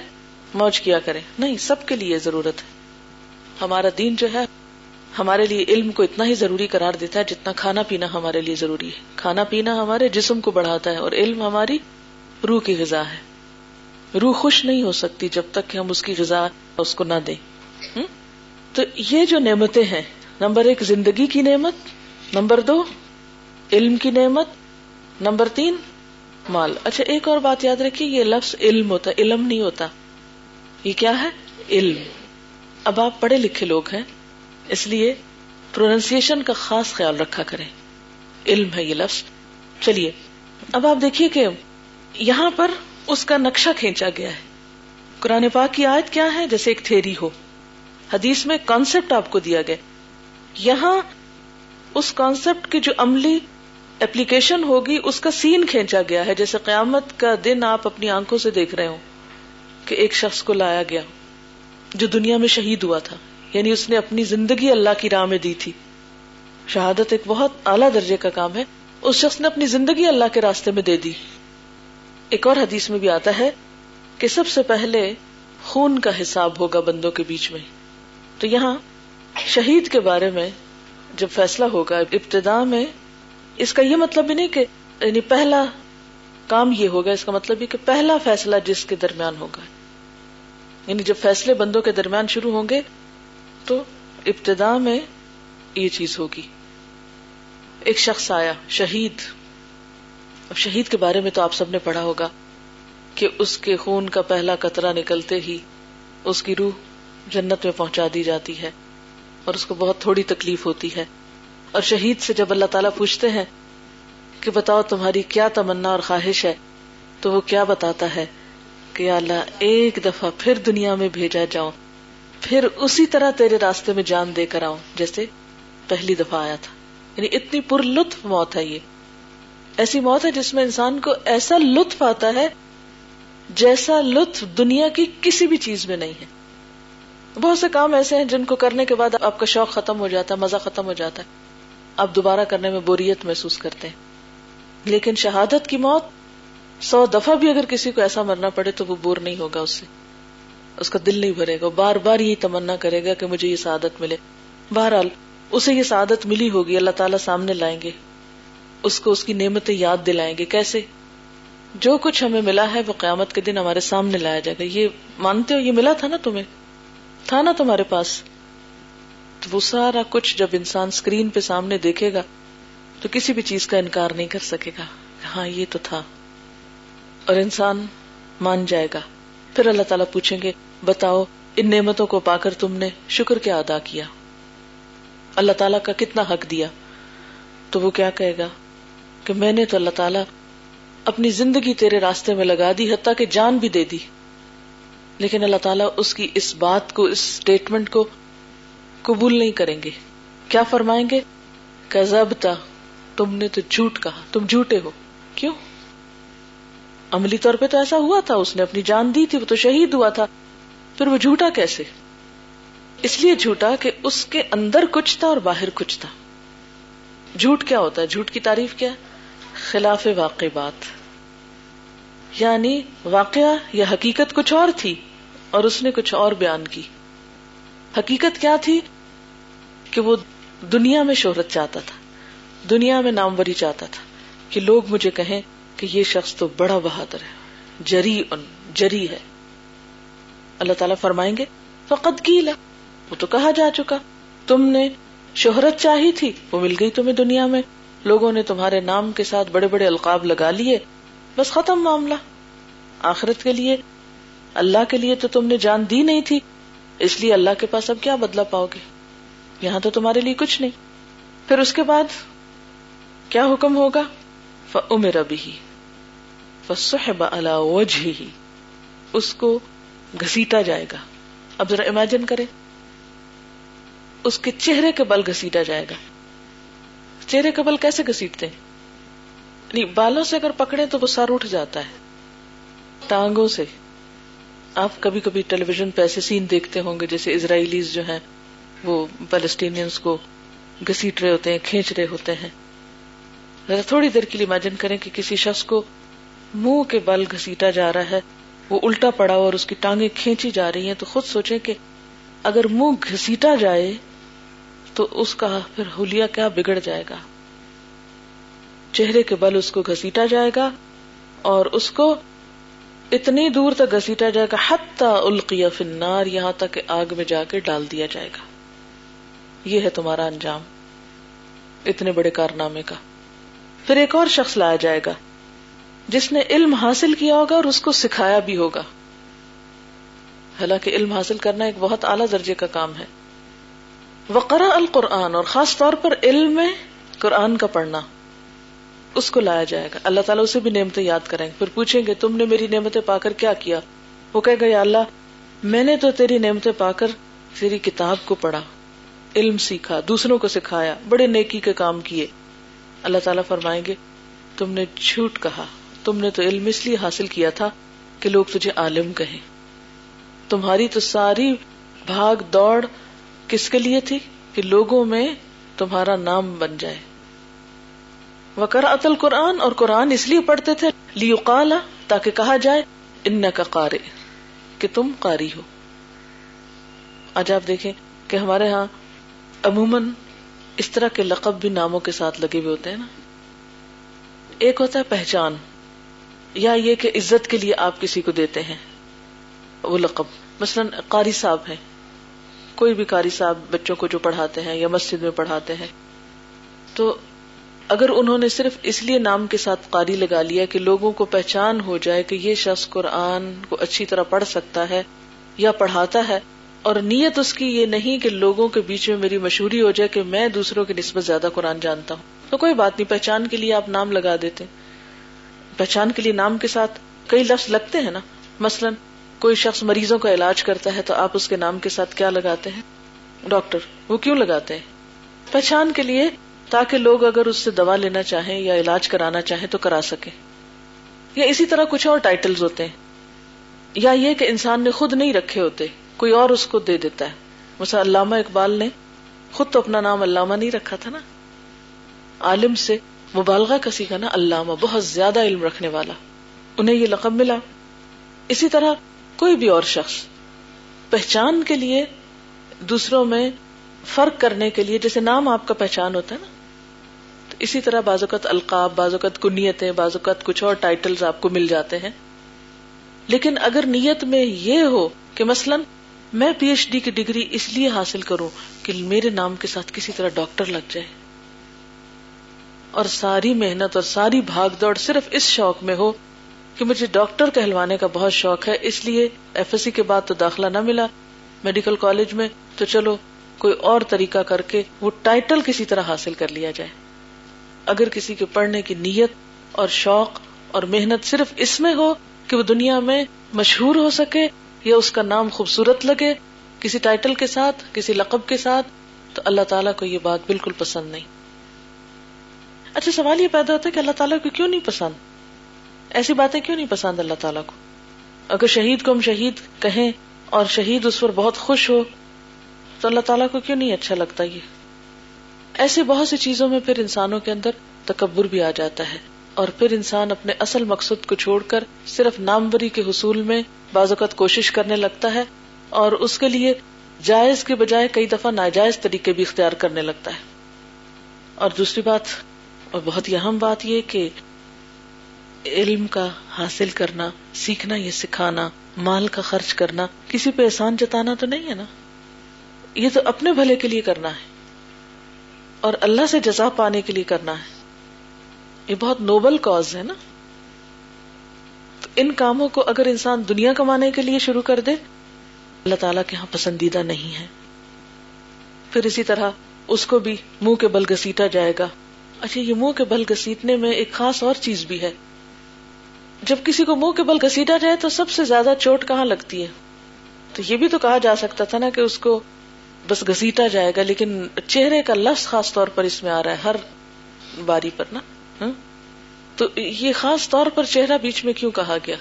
موج کیا کرے نہیں، سب کے لیے ضرورت ہے۔ ہمارا دین جو ہے، ہمارے لیے علم کو اتنا ہی ضروری قرار دیتا ہے جتنا کھانا پینا ہمارے لیے ضروری ہے۔ کھانا پینا ہمارے جسم کو بڑھاتا ہے اور علم ہماری روح کی غذا ہے۔ روح خوش نہیں ہو سکتی جب تک کہ ہم اس کی غذا اس کو نہ دیں۔ تو یہ جو نعمتیں ہیں، نمبر ایک، زندگی کی نعمت، نمبر دو، علم کی نعمت، نمبر تین، مال۔ اچھا ایک اور بات یاد رکھیے، یہ لفظ علم ہوتا علم نہیں ہوتا۔ یہ کیا ہے؟ علم۔ اب آپ پڑھے لکھے لوگ ہیں، اس لیے پروننسیشن کا خاص خیال رکھا کریں۔ علم ہے یہ لفظ۔ چلیے، اب آپ دیکھیے کہ یہاں پر اس کا نقشہ کھینچا گیا ہے۔ قرآن پاک کی آیت کیا ہے؟ جیسے ایک تھیری ہو۔ حدیث میں کانسیپٹ آپ کو دیا گیا۔ یہاں اس کانسیپٹ کی جو عملی اپلیکیشن ہوگی، اس کا سین کھینچا گیا ہے۔ جیسے قیامت کا دن آپ اپنی آنکھوں سے دیکھ رہے ہو کہ ایک شخص کو لایا گیا جو دنیا میں شہید ہوا تھا یعنی اس نے اپنی زندگی اللہ کی راہ میں دی تھی۔ شہادت ایک بہت اعلیٰ درجے کا کام ہے۔ اس شخص نے اپنی زندگی اللہ کے راستے میں دے دی۔ ایک اور حدیث میں بھی آتا ہے کہ سب سے پہلے خون کا حساب ہوگا بندوں کے بیچ میں۔ تو یہاں شہید کے بارے میں جب فیصلہ ہوگا، ابتدا میں اس کا یہ مطلب بھی نہیں کہ یعنی پہلا کام یہ ہوگا، اس کا مطلب یہ کہ پہلا فیصلہ جس کے درمیان ہوگا۔ یعنی جب فیصلے بندوں کے درمیان شروع ہوں گے تو ابتدا میں یہ چیز ہوگی۔ ایک شخص آیا، شہید۔ اب شہید کے بارے میں تو آپ سب نے پڑھا ہوگا کہ اس کے خون کا پہلا قطرہ نکلتے ہی اس کی روح جنت میں پہنچا دی جاتی ہے اور اس کو بہت تھوڑی تکلیف ہوتی ہے۔ اور شہید سے جب اللہ تعالیٰ پوچھتے ہیں کہ بتاؤ تمہاری کیا تمنا اور خواہش ہے؟ تو وہ کیا بتاتا ہے کہ اللہ، ایک دفعہ پھر دنیا میں بھیجا جاؤں، پھر اسی طرح تیرے راستے میں جان دے کر آؤں، جیسے پہلی دفعہ آیا تھا۔ یعنی اتنی پر لطف موت ہے یہ۔ ایسی موت ہے جس میں انسان کو ایسا لطف آتا ہے جیسا لطف دنیا کی کسی بھی چیز میں نہیں ہے۔ بہت سے کام ایسے ہیں جن کو کرنے کے بعد آپ کا شوق ختم ہو جاتا ہے، مزہ ختم ہو جاتا ہے۔ آپ دوبارہ کرنے میں بوریت محسوس کرتے ہیں۔ لیکن شہادت کی موت سو دفعہ بھی اگر کسی کو ایسا مرنا پڑے تو وہ بور نہیں ہوگا اس سے۔ اس کا دل نہیں بھرے گا بار بار یہی تمنا کرے گا کہ مجھے یہ سعادت ملے۔ بہرحال، اسے یہ سعادت ملی ہوگی، اللہ تعالیٰ سامنے لائیں گے۔ اس کو اس کی نعمتیں یاد دلائیں گے۔ کیسے؟ جو کچھ ہمیں ملا ہے وہ قیامت کے دن ہمارے سامنے لایا جائے گا۔ یہ مانتے ہو، یہ ملا تھا نا تمہیں؟ تھا نا تمہارے پاس؟ تو وہ سارا کچھ جب انسان اسکرین پہ سامنے دیکھے گا تو کسی بھی چیز کا انکار نہیں کر سکے گا ہاں یہ تو تھا۔ اور انسان مان جائے گا۔ پھر اللہ تعالیٰ پوچھیں گے، بتاؤ، ان نعمتوں کو پا کر تم نے شکر کیا ادا کیا؟ اللہ تعالیٰ کا کتنا حق دیا؟ تو وہ کیا کہے گا؟ کہ میں نے تو اللہ تعالیٰ اپنی زندگی تیرے راستے میں لگا دی، حتیٰ کہ جان بھی دے دی۔ لیکن اللہ تعالیٰ اس کی اس بات کو، اس اسٹیٹمنٹ کو قبول نہیں کریں گے۔ کیا فرمائیں گے؟ کزبتا تم نے تو جھوٹ کہا، تم جھوٹے ہو۔ کیوں؟ عملی طور پہ تو ایسا ہوا تھا، اس نے اپنی جان دی تھی، وہ تو شہید ہوا تھا۔ پھر وہ جھوٹا کیسے؟ اس لیے جھوٹا کہ اس کے اندر کچھ تھا اور باہر کچھ تھا۔ جھوٹ کیا ہوتا ہے؟ جھوٹ کی تعریف کیا؟ خلاف واقع بات یعنی واقعہ یا حقیقت کچھ اور تھی اور اس نے کچھ اور بیان کی۔ حقیقت کیا تھی؟ کہ وہ دنیا میں شہرت چاہتا تھا۔ دنیا میں ناموری چاہتا تھا کہ لوگ مجھے کہیں کہ یہ شخص تو بڑا بہادر ہے، جری ان، جری ہے۔ اللہ تعالیٰ فرمائیں گے فقط کی وہ تو کہا جا چکا۔ تم نے شہرت چاہی تھی، وہ مل گئی تمہیں دنیا میں۔ لوگوں نے تمہارے نام کے ساتھ بڑے بڑے القاب لگا لیے۔ بس ختم معاملہ۔ آخرت کے لیے، اللہ کے لیے تو تم نے جان دی نہیں تھی۔ اس لیے اللہ کے پاس اب کیا بدلا پاؤ گے؟ یہاں تو تمہارے لیے کچھ نہیں۔ پھر اس کے بعد کیا حکم ہوگا؟ فمر بھی فصحب على اس کو گھسیٹا جائے گا۔ اب ذرا امیجن کرے اس کے چہرے کے بل گھسیٹا جائے گا۔ چہرے کے بل کیسے گھسیٹتے ہیں؟ یعنی بالوں سے اگر پکڑے تو وہ سر اٹھ جاتا ہے۔ ٹانگوں سے۔ آپ کبھی کبھی ٹیلی ویژن پہ ایسے سین دیکھتے ہوں گے جیسے اسرائیلیز جو ہیں، وہ پیلسٹینئنس کو گسیٹ رہے ہوتے ہیں، کھینچ رہے ہوتے ہیں۔ ذرا تھوڑی دیر کے لیے امیجن کریں کہ کسی شخص کو منہ کے بل گھسیٹا جا رہا ہے، وہ الٹا پڑا اور اس کی ٹانگیں کھینچی جا رہی ہیں، تو خود سوچیں کہ اگر منہ گھسیٹا جائے تو اس کا پھر ہولیا کیا بگڑ جائے گا؟ چہرے کے بل اس کو گھسیٹا جائے گا اور اس کو اتنی دور تک گسیٹا جائے گا حتی القیہ فی النار، یہاں تک کہ آگ میں جا کے ڈال دیا جائے گا۔ یہ ہے تمہارا انجام، اتنے بڑے کارنامے کا۔ پھر ایک اور شخص لایا جائے گا، جس نے علم حاصل کیا ہوگا اور اس کو سکھایا بھی ہوگا۔ حالانکہ علم حاصل کرنا ایک بہت اعلیٰ درجے کا کام ہے۔ وقرا القرآن، اور خاص طور پر علم میں قرآن کا پڑھنا، اس کو لایا جائے گا۔ اللہ تعالیٰ اسے بھی نعمتیں یاد کریں گے۔ پھر پوچھیں گے، تم نے میری نعمتیں پا کر کیا کیا؟ وہ کہے گا، یا اللہ، میں نے تو تیری نعمتیں پا کر تیری کتاب کو پڑھا، علم سیکھا، دوسروں کو سکھایا، بڑے نیکی کے کام کیے۔ اللہ تعالیٰ فرمائیں گے، تم نے جھوٹ کہا، تم نے تو علم اس لیے حاصل کیا تھا کہ لوگ تجھے عالم کہیں۔ تمہاری تو ساری بھاگ دوڑ کس کے لیے تھی؟ کہ لوگوں میں تمہارا نام بن جائے۔ وکر اتل قرآن اور قرآن اس لیے پڑھتے تھے لیو کالا تاکہ کہا جائے ان کا قارے کہ تم قاری ہو۔ آج آپ دیکھیں کہ ہمارے ہاں عموماً اس طرح کے لقب بھی ناموں کے ساتھ لگے ہوئے ہوتے ہیں نا۔ ایک ہوتا ہے پہچان، یا یہ کہ عزت کے لیے آپ کسی کو دیتے ہیں، وہ لقب۔ مثلاً قاری صاحب ہے کوئی بھی قاری صاحب بچوں کو جو پڑھاتے ہیں یا مسجد میں پڑھاتے ہیں۔ تو اگر انہوں نے صرف اس لیے نام کے ساتھ قاری لگا لیا کہ لوگوں کو پہچان ہو جائے کہ یہ شخص قرآن کو اچھی طرح پڑھ سکتا ہے یا پڑھاتا ہے اور نیت اس کی یہ نہیں کہ لوگوں کے بیچ میں میری مشہوری ہو جائے کہ میں دوسروں کی نسبت زیادہ قرآن جانتا ہوں۔ تو کوئی بات نہیں، پہچان کے لیے آپ نام لگا دیتے پہچان کے لیے نام کے ساتھ کئی لفظ لگتے ہیں نا۔ مثلا کوئی شخص مریضوں کا علاج کرتا ہے تو آپ اس کے نام کے ساتھ کیا لگاتے ہیں؟ ڈاکٹر، وہ کیوں لگاتے ہیں؟ پہچان کے لیے تاکہ لوگ اگر اس سے دوا لینا چاہیں یا علاج کرانا چاہیں تو کرا سکیں۔ یا اسی طرح کچھ اور ٹائٹلز ہوتے ہیں۔ یا یہ کہ انسان نے خود نہیں رکھے ہوتے۔ کوئی اور اس کو دے دیتا ہے۔ مثلا علامہ اقبال نے خود تو اپنا نام علامہ نہیں رکھا تھا نا۔ عالم سے مبالغہ کا نا علامہ، بہت زیادہ علم رکھنے والا۔ انہیں یہ لقب ملا۔ اسی طرح کوئی بھی اور شخص پہچان کے لیے دوسروں میں فرق کرنے کے لیے جیسے نام آپ کا پہچان ہوتا ہے نا۔ تو اسی طرح بعض اوقات القاب، بعض اوقات کنیتیں، بعض اوقات کچھ اور ٹائٹلز آپ کو مل جاتے ہیں۔ لیکن اگر نیت میں یہ ہو کہ مثلا میں پی ایچ ڈی کی ڈگری اس لیے حاصل کروں کہ میرے نام کے ساتھ کسی طرح ڈاکٹر لگ جائے۔ اور ساری محنت اور ساری بھاگ دوڑ صرف اس شوق میں ہو کہ مجھے ڈاکٹر کہلوانے کا بہت شوق ہے۔ اس لیے ایف ایس سی کے بعد تو داخلہ نہ ملا۔ میڈیکل کالج میں تو چلو، کوئی اور طریقہ کر کے وہ ٹائٹل کسی طرح حاصل کر لیا جائے۔ اگر کسی کے پڑھنے کی نیت اور شوق اور محنت صرف اس میں ہو کہ وہ دنیا میں مشہور ہو سکے یا اس کا نام خوبصورت لگے، کسی ٹائٹل کے ساتھ، کسی لقب کے ساتھ، تو اللہ تعالیٰ کو یہ بات بالکل پسند نہیں۔ اچھا سوال یہ پیدا ہوتا ہے کہ اللہ تعالیٰ کو کیوں نہیں پسند؟ ایسی باتیں کیوں نہیں پسند اللہ تعالیٰ کو؟ اگر شہید کو ہم شہید کہیں اور شہید اس پر بہت خوش ہو، تو اللہ تعالیٰ کو کیوں نہیں اچھا لگتا یہ؟ ایسے بہت سی چیزوں میں پھر انسانوں کے اندر تکبر بھی آ جاتا ہے اور پھر انسان اپنے اصل مقصد کو چھوڑ کر صرف ناموری کے حصول میں بعض اوقات کوشش کرنے لگتا ہے اور اس کے لیے جائز کے بجائے کئی دفعہ ناجائز طریقے بھی اختیار کرنے لگتا ہے۔ اور دوسری بات، اور بہت ہی اہم بات یہ کہ علم کا حاصل کرنا، سیکھنا یا سکھانا، مال کا خرچ کرنا، کسی پہ احسان جتانا تو نہیں ہے نا؟ یہ تو اپنے بھلے کے لیے کرنا ہے اور اللہ سے جزا پانے کے لیے کرنا ہے۔ یہ بہت نوبل کاز ہے نا؟ ان کاموں کو اگر انسان دنیا کمانے کے لیے شروع کر دے، اللہ تعالیٰ کے یہاں پسندیدہ نہیں ہے۔ پھر اسی طرح اس کو بھی منہ کے بل گسیٹا جائے گا۔ اچھا یہ منہ کے بل گسیٹنے میں ایک خاص اور چیز بھی ہے۔ جب کسی کو منہ کے بل گسیٹا جائے تو سب سے زیادہ چوٹ کہاں لگتی ہے؟ تو یہ بھی تو کہا جا سکتا تھا نا کہ اس کو بس گسیٹا جائے گا، لیکن چہرے کا لفظ خاص طور پر اس میں آ رہا ہے، ہر باری پر نا۔ ہاں؟ تو یہ خاص طور پر چہرہ بیچ میں کیوں کہا گیا؟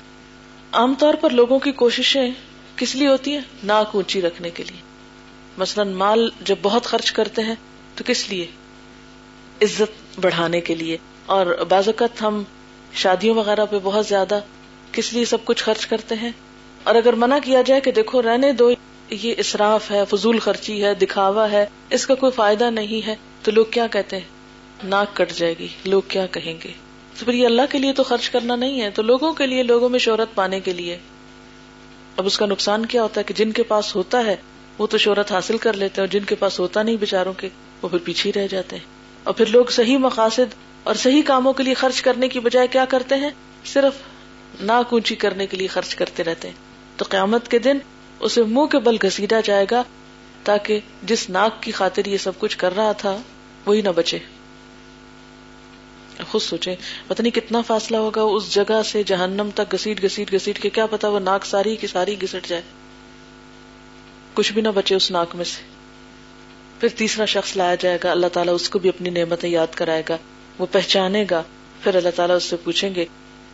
عام طور پر لوگوں کی کوششیں کس لیے ہوتی ہیں؟ ناک اونچی رکھنے کے لیے۔ مثلا مال جب بہت خرچ کرتے ہیں تو کس لیے؟ عزت بڑھانے کے لیے۔ اور بعض اوقات ہم شادیوں وغیرہ پہ بہت زیادہ کس لیے سب کچھ خرچ کرتے ہیں؟ اور اگر منع کیا جائے کہ دیکھو رہنے دو، یہ اسراف ہے، فضول خرچی ہے، دکھاوا ہے، اس کا کوئی فائدہ نہیں ہے، تو لوگ کیا کہتے ہیں؟ ناک کٹ جائے گی، لوگ کیا کہیں گے؟ تو پھر یہ اللہ کے لیے تو خرچ کرنا نہیں ہے، تو لوگوں کے لیے، لوگوں میں شہرت پانے کے لیے۔ اب اس کا نقصان کیا ہوتا ہے کہ جن کے پاس ہوتا ہے، وہ تو شہرت حاصل کر لیتے ہیں اور جن کے پاس ہوتا نہیں بےچاروں کے، وہ پھر پیچھے ہی رہ جاتے ہیں۔ اور پھر لوگ صحیح مقاصد اور صحیح کاموں کے لیے خرچ کرنے کی بجائے کیا کرتے ہیں؟ صرف ناک اونچی کرنے کے لیے خرچ کرتے رہتے ہیں۔ تو قیامت کے دن اسے منہ کے بل گھسیٹا جائے گا تاکہ جس ناک کی خاطر یہ سب کچھ کر رہا تھا، وہی نہ بچے۔ خود سوچے، پتہ نہیں کتنا فاصلہ ہوگا اس جگہ سے جہنم تک گسیٹ گسیٹ گسیٹ کے، کیا پتا وہ ناک ساری کی ساری گسٹ جائے۔ کچھ بھی نہ بچے اس ناک میں سے۔ پھر تیسرا شخص لایا جائے گا، اللہ تعالیٰ اس کو بھی اپنی نعمتیں یاد کرائے گا، وہ پہچانے گا۔ پھر اللہ تعالیٰ اس سے پوچھیں گے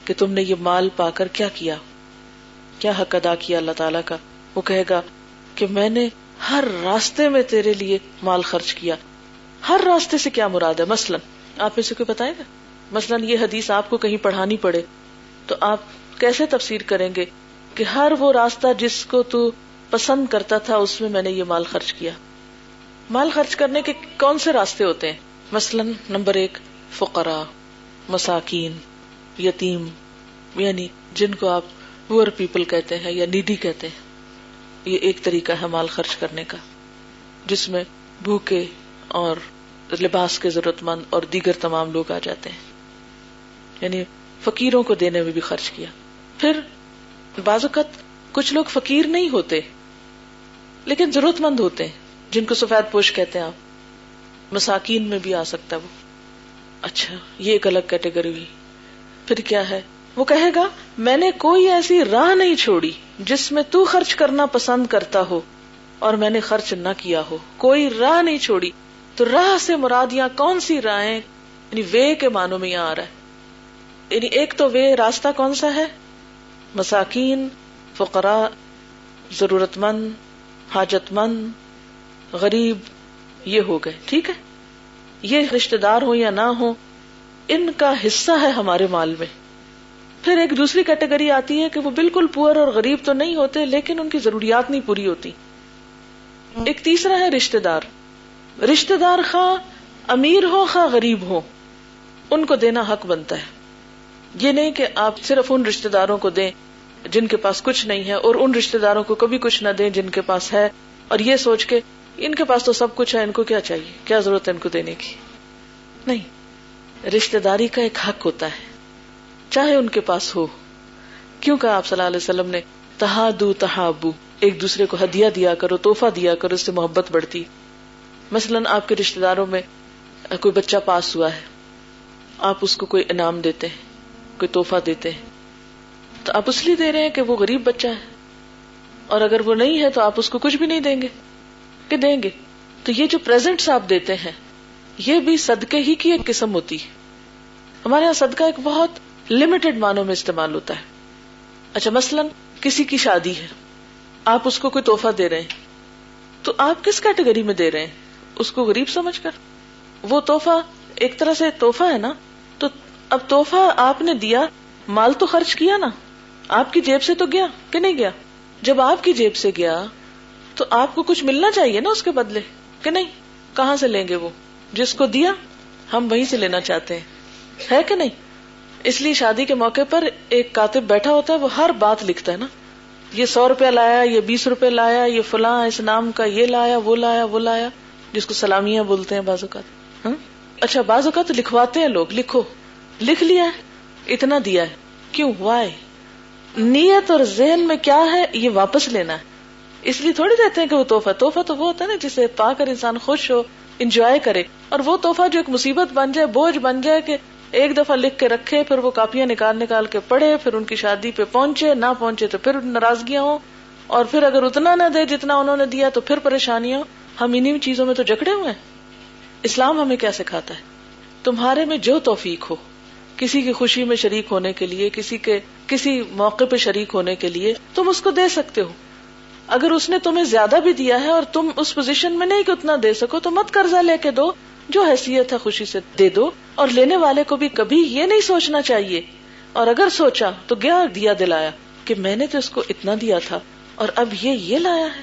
کہ تم نے یہ مال پا کر کیا کیا؟ کیا حق ادا کیا اللہ تعالیٰ کا؟ وہ کہے گا کہ میں نے ہر راستے میں تیرے لیے مال خرچ کیا۔ ہر راستے سے کیا مراد ہے؟ مثلاً، آپ اسے کوئی بتائے گا؟ مثلاً یہ حدیث آپ کو کہیں پڑھانی پڑے، تو آپ کیسے تفسیر کریں گے کہ ہر وہ راستہ جس کو تو پسند کرتا تھا، اس میں میں نے یہ مال خرچ کیا؟ مال خرچ کرنے کے کون سے راستے ہوتے ہیں؟ مثلاً نمبر ایک فقرا مساکین، یتیم یعنی جن کو آپ پور پیپل کہتے ہیں یا نیڈی کہتے ہیں۔ یہ ایک طریقہ ہے مال خرچ کرنے کا، جس میں بھوکے اور لباس کے ضرورت مند اور دیگر تمام لوگ آ جاتے ہیں۔ یعنی فقیروں کو دینے میں بھی خرچ کیا۔ پھر بعض اوقات کچھ لوگ فقیر نہیں ہوتے، لیکن ضرورت مند ہوتے ہیں، جن کو سفید پوش کہتے ہیں آپ۔ مساکین میں بھی آ سکتا ہے وہ۔ اچھا یہ ایک الگ کیٹیگری۔ ہوئی پھر کیا ہے؟ وہ کہے گا، میں نے کوئی ایسی راہ نہیں چھوڑی جس میں تو خرچ کرنا پسند کرتا ہو اور میں نے خرچ نہ کیا ہو۔ کوئی راہ نہیں چھوڑی۔ تو راہ سے مراد یہاں کون سی راہیں؟ یعنی وے کے معنوں میں یہاں آ رہا ہے۔ یعنی ایک تو وے راستہ کون سا ہے؟ مساکین، فقراء ضرورت مند حاجت مند غریب، یہ ہو گئے، ٹھیک ہے؟ یہ رشتے دار ہو یا نہ ہو ان کا حصہ ہے ہمارے مال میں۔ پھر ایک دوسری کیٹیگری آتی ہے کہ وہ بالکل پور اور غریب تو نہیں ہوتے، لیکن ان کی ضروریات نہیں پوری ہوتی۔ ایک تیسرا ہے رشتے دار۔ رشتے دار خواہ امیر ہو، خواہ غریب ہو، ان کو دینا حق بنتا ہے۔ یہ نہیں کہ آپ صرف ان رشتے داروں کو دیں جن کے پاس کچھ نہیں ہے اور ان رشتے داروں کو کبھی کچھ نہ دیں جن کے پاس ہے اور یہ سوچ کے ان کے پاس تو سب کچھ ہے، ان کو کیا چاہیے؟ کیا ضرورت ہے ان کو دینے کی؟ نہیں رشتے داری کا ایک حق ہوتا ہے، چاہے ان کے پاس ہو۔ کیوں کہ آپ صلی اللہ علیہ وسلم نے؟ تہادو تہابو، ایک دوسرے کو ہدیہ دیا کرو توحفہ دیا کرو، اس سے محبت بڑھتی۔ مثلاً آپ کے رشتے داروں میں کوئی بچہ پاس ہوا ہے، آپ اس کو کوئی انعام دیتے ہیں۔ کوئی توحفہ دیتے ہیں۔ تو آپ اس لیے دے رہے ہیں کہ وہ غریب بچہ ہے۔ اور اگر وہ نہیں ہے تو آپ اس کو کچھ بھی نہیں دیں گے۔ کہ دیں گے۔ تو یہ جو پرزینٹس آپ دیتے ہیں، یہ بھی صدقے ہی کی ایک قسم ہوتی ہے۔ ہمارے یہاں صدقہ ایک بہت لمیٹڈ معنوں میں استعمال ہوتا ہے۔ اچھا مثلاً کسی کی شادی ہے۔ آپ اس کو کوئی توحفہ دے رہے ہیں۔ تو آپ کس کیٹیگری میں دے رہے ہیں؟ اس کو غریب سمجھ کر۔ وہ توحفہ ایک طرح سے توحفہ ہے نا۔ اب توحفہ آپ نے دیا، مال تو خرچ کیا نا۔ آپ کی جیب سے تو گیا کہ نہیں گیا؟ جب آپ کی جیب سے گیا، تو آپ کو کچھ ملنا چاہیے نا اس کے بدلے، کہ نہیں؟ کہاں سے لیں گے وہ؟ جس کو دیا، ہم وہیں سے لینا چاہتے ہیں۔ ہے کہ نہیں؟ اس لیے شادی کے موقع پر ایک کاتب بیٹھا ہوتا ہے، وہ ہر بات لکھتا ہے نا۔ یہ سو روپیہ لایا، یہ بیس روپے لایا، یہ فلاں اس نام کا، یہ لایا، وہ لایا وہ لایا۔ جس کو سلامیاں بولتے ہیں بعض اوقات۔ ہاں؟ اچھا بعض اوقات لکھواتے ہیں لوگ، لکھو۔ لکھ لیا ہے، اتنا دیا ہے۔ کیوں؟ وائے نیت اور ذہن میں کیا ہے؟ یہ واپس لینا ہے۔ اس لیے تھوڑی دیتے ہیں کہ وہ توحفہ توحفہ تو وہ ہوتا ہے نا جسے پا کر انسان خوش ہو انجوائے کرے۔ اور وہ توحفہ جو ایک مصیبت بن جائے، بوجھ بن جائے کہ ایک دفعہ لکھ کے رکھے، پھر وہ کاپیاں نکال نکال کے پڑھے، پھر ان کی شادی پہ پہنچے، نہ پہنچے تو پھر ناراضگیاں ہوں۔ اور پھر اگر اتنا نہ دے جتنا انہوں نے دیا تو پھر پریشانیاں۔ ہم انہیں چیزوں میں تو جکڑے ہوئے ہیں۔ اسلام ہمیں کیا سکھاتا ہے؟ تمہارے میں جو توفیق ہو۔ کسی کی خوشی میں شریک ہونے کے لیے، کسی کے، کسی موقع پہ شریک ہونے کے لیے تم اس کو دے سکتے ہو۔ اگر اس نے تمہیں زیادہ بھی دیا ہے اور تم اس پوزیشن میں نہیں کہ اتنا دے سکو، تو مت قرضہ لے کے دو۔ جو حیثیت ہے خوشی سے دے دو۔ اور لینے والے کو بھی کبھی یہ نہیں سوچنا چاہیے۔ اور اگر سوچا تو گیا دیا دلایا کہ میں نے تو اس کو اتنا دیا تھا اور اب یہ یہ لایا ہے۔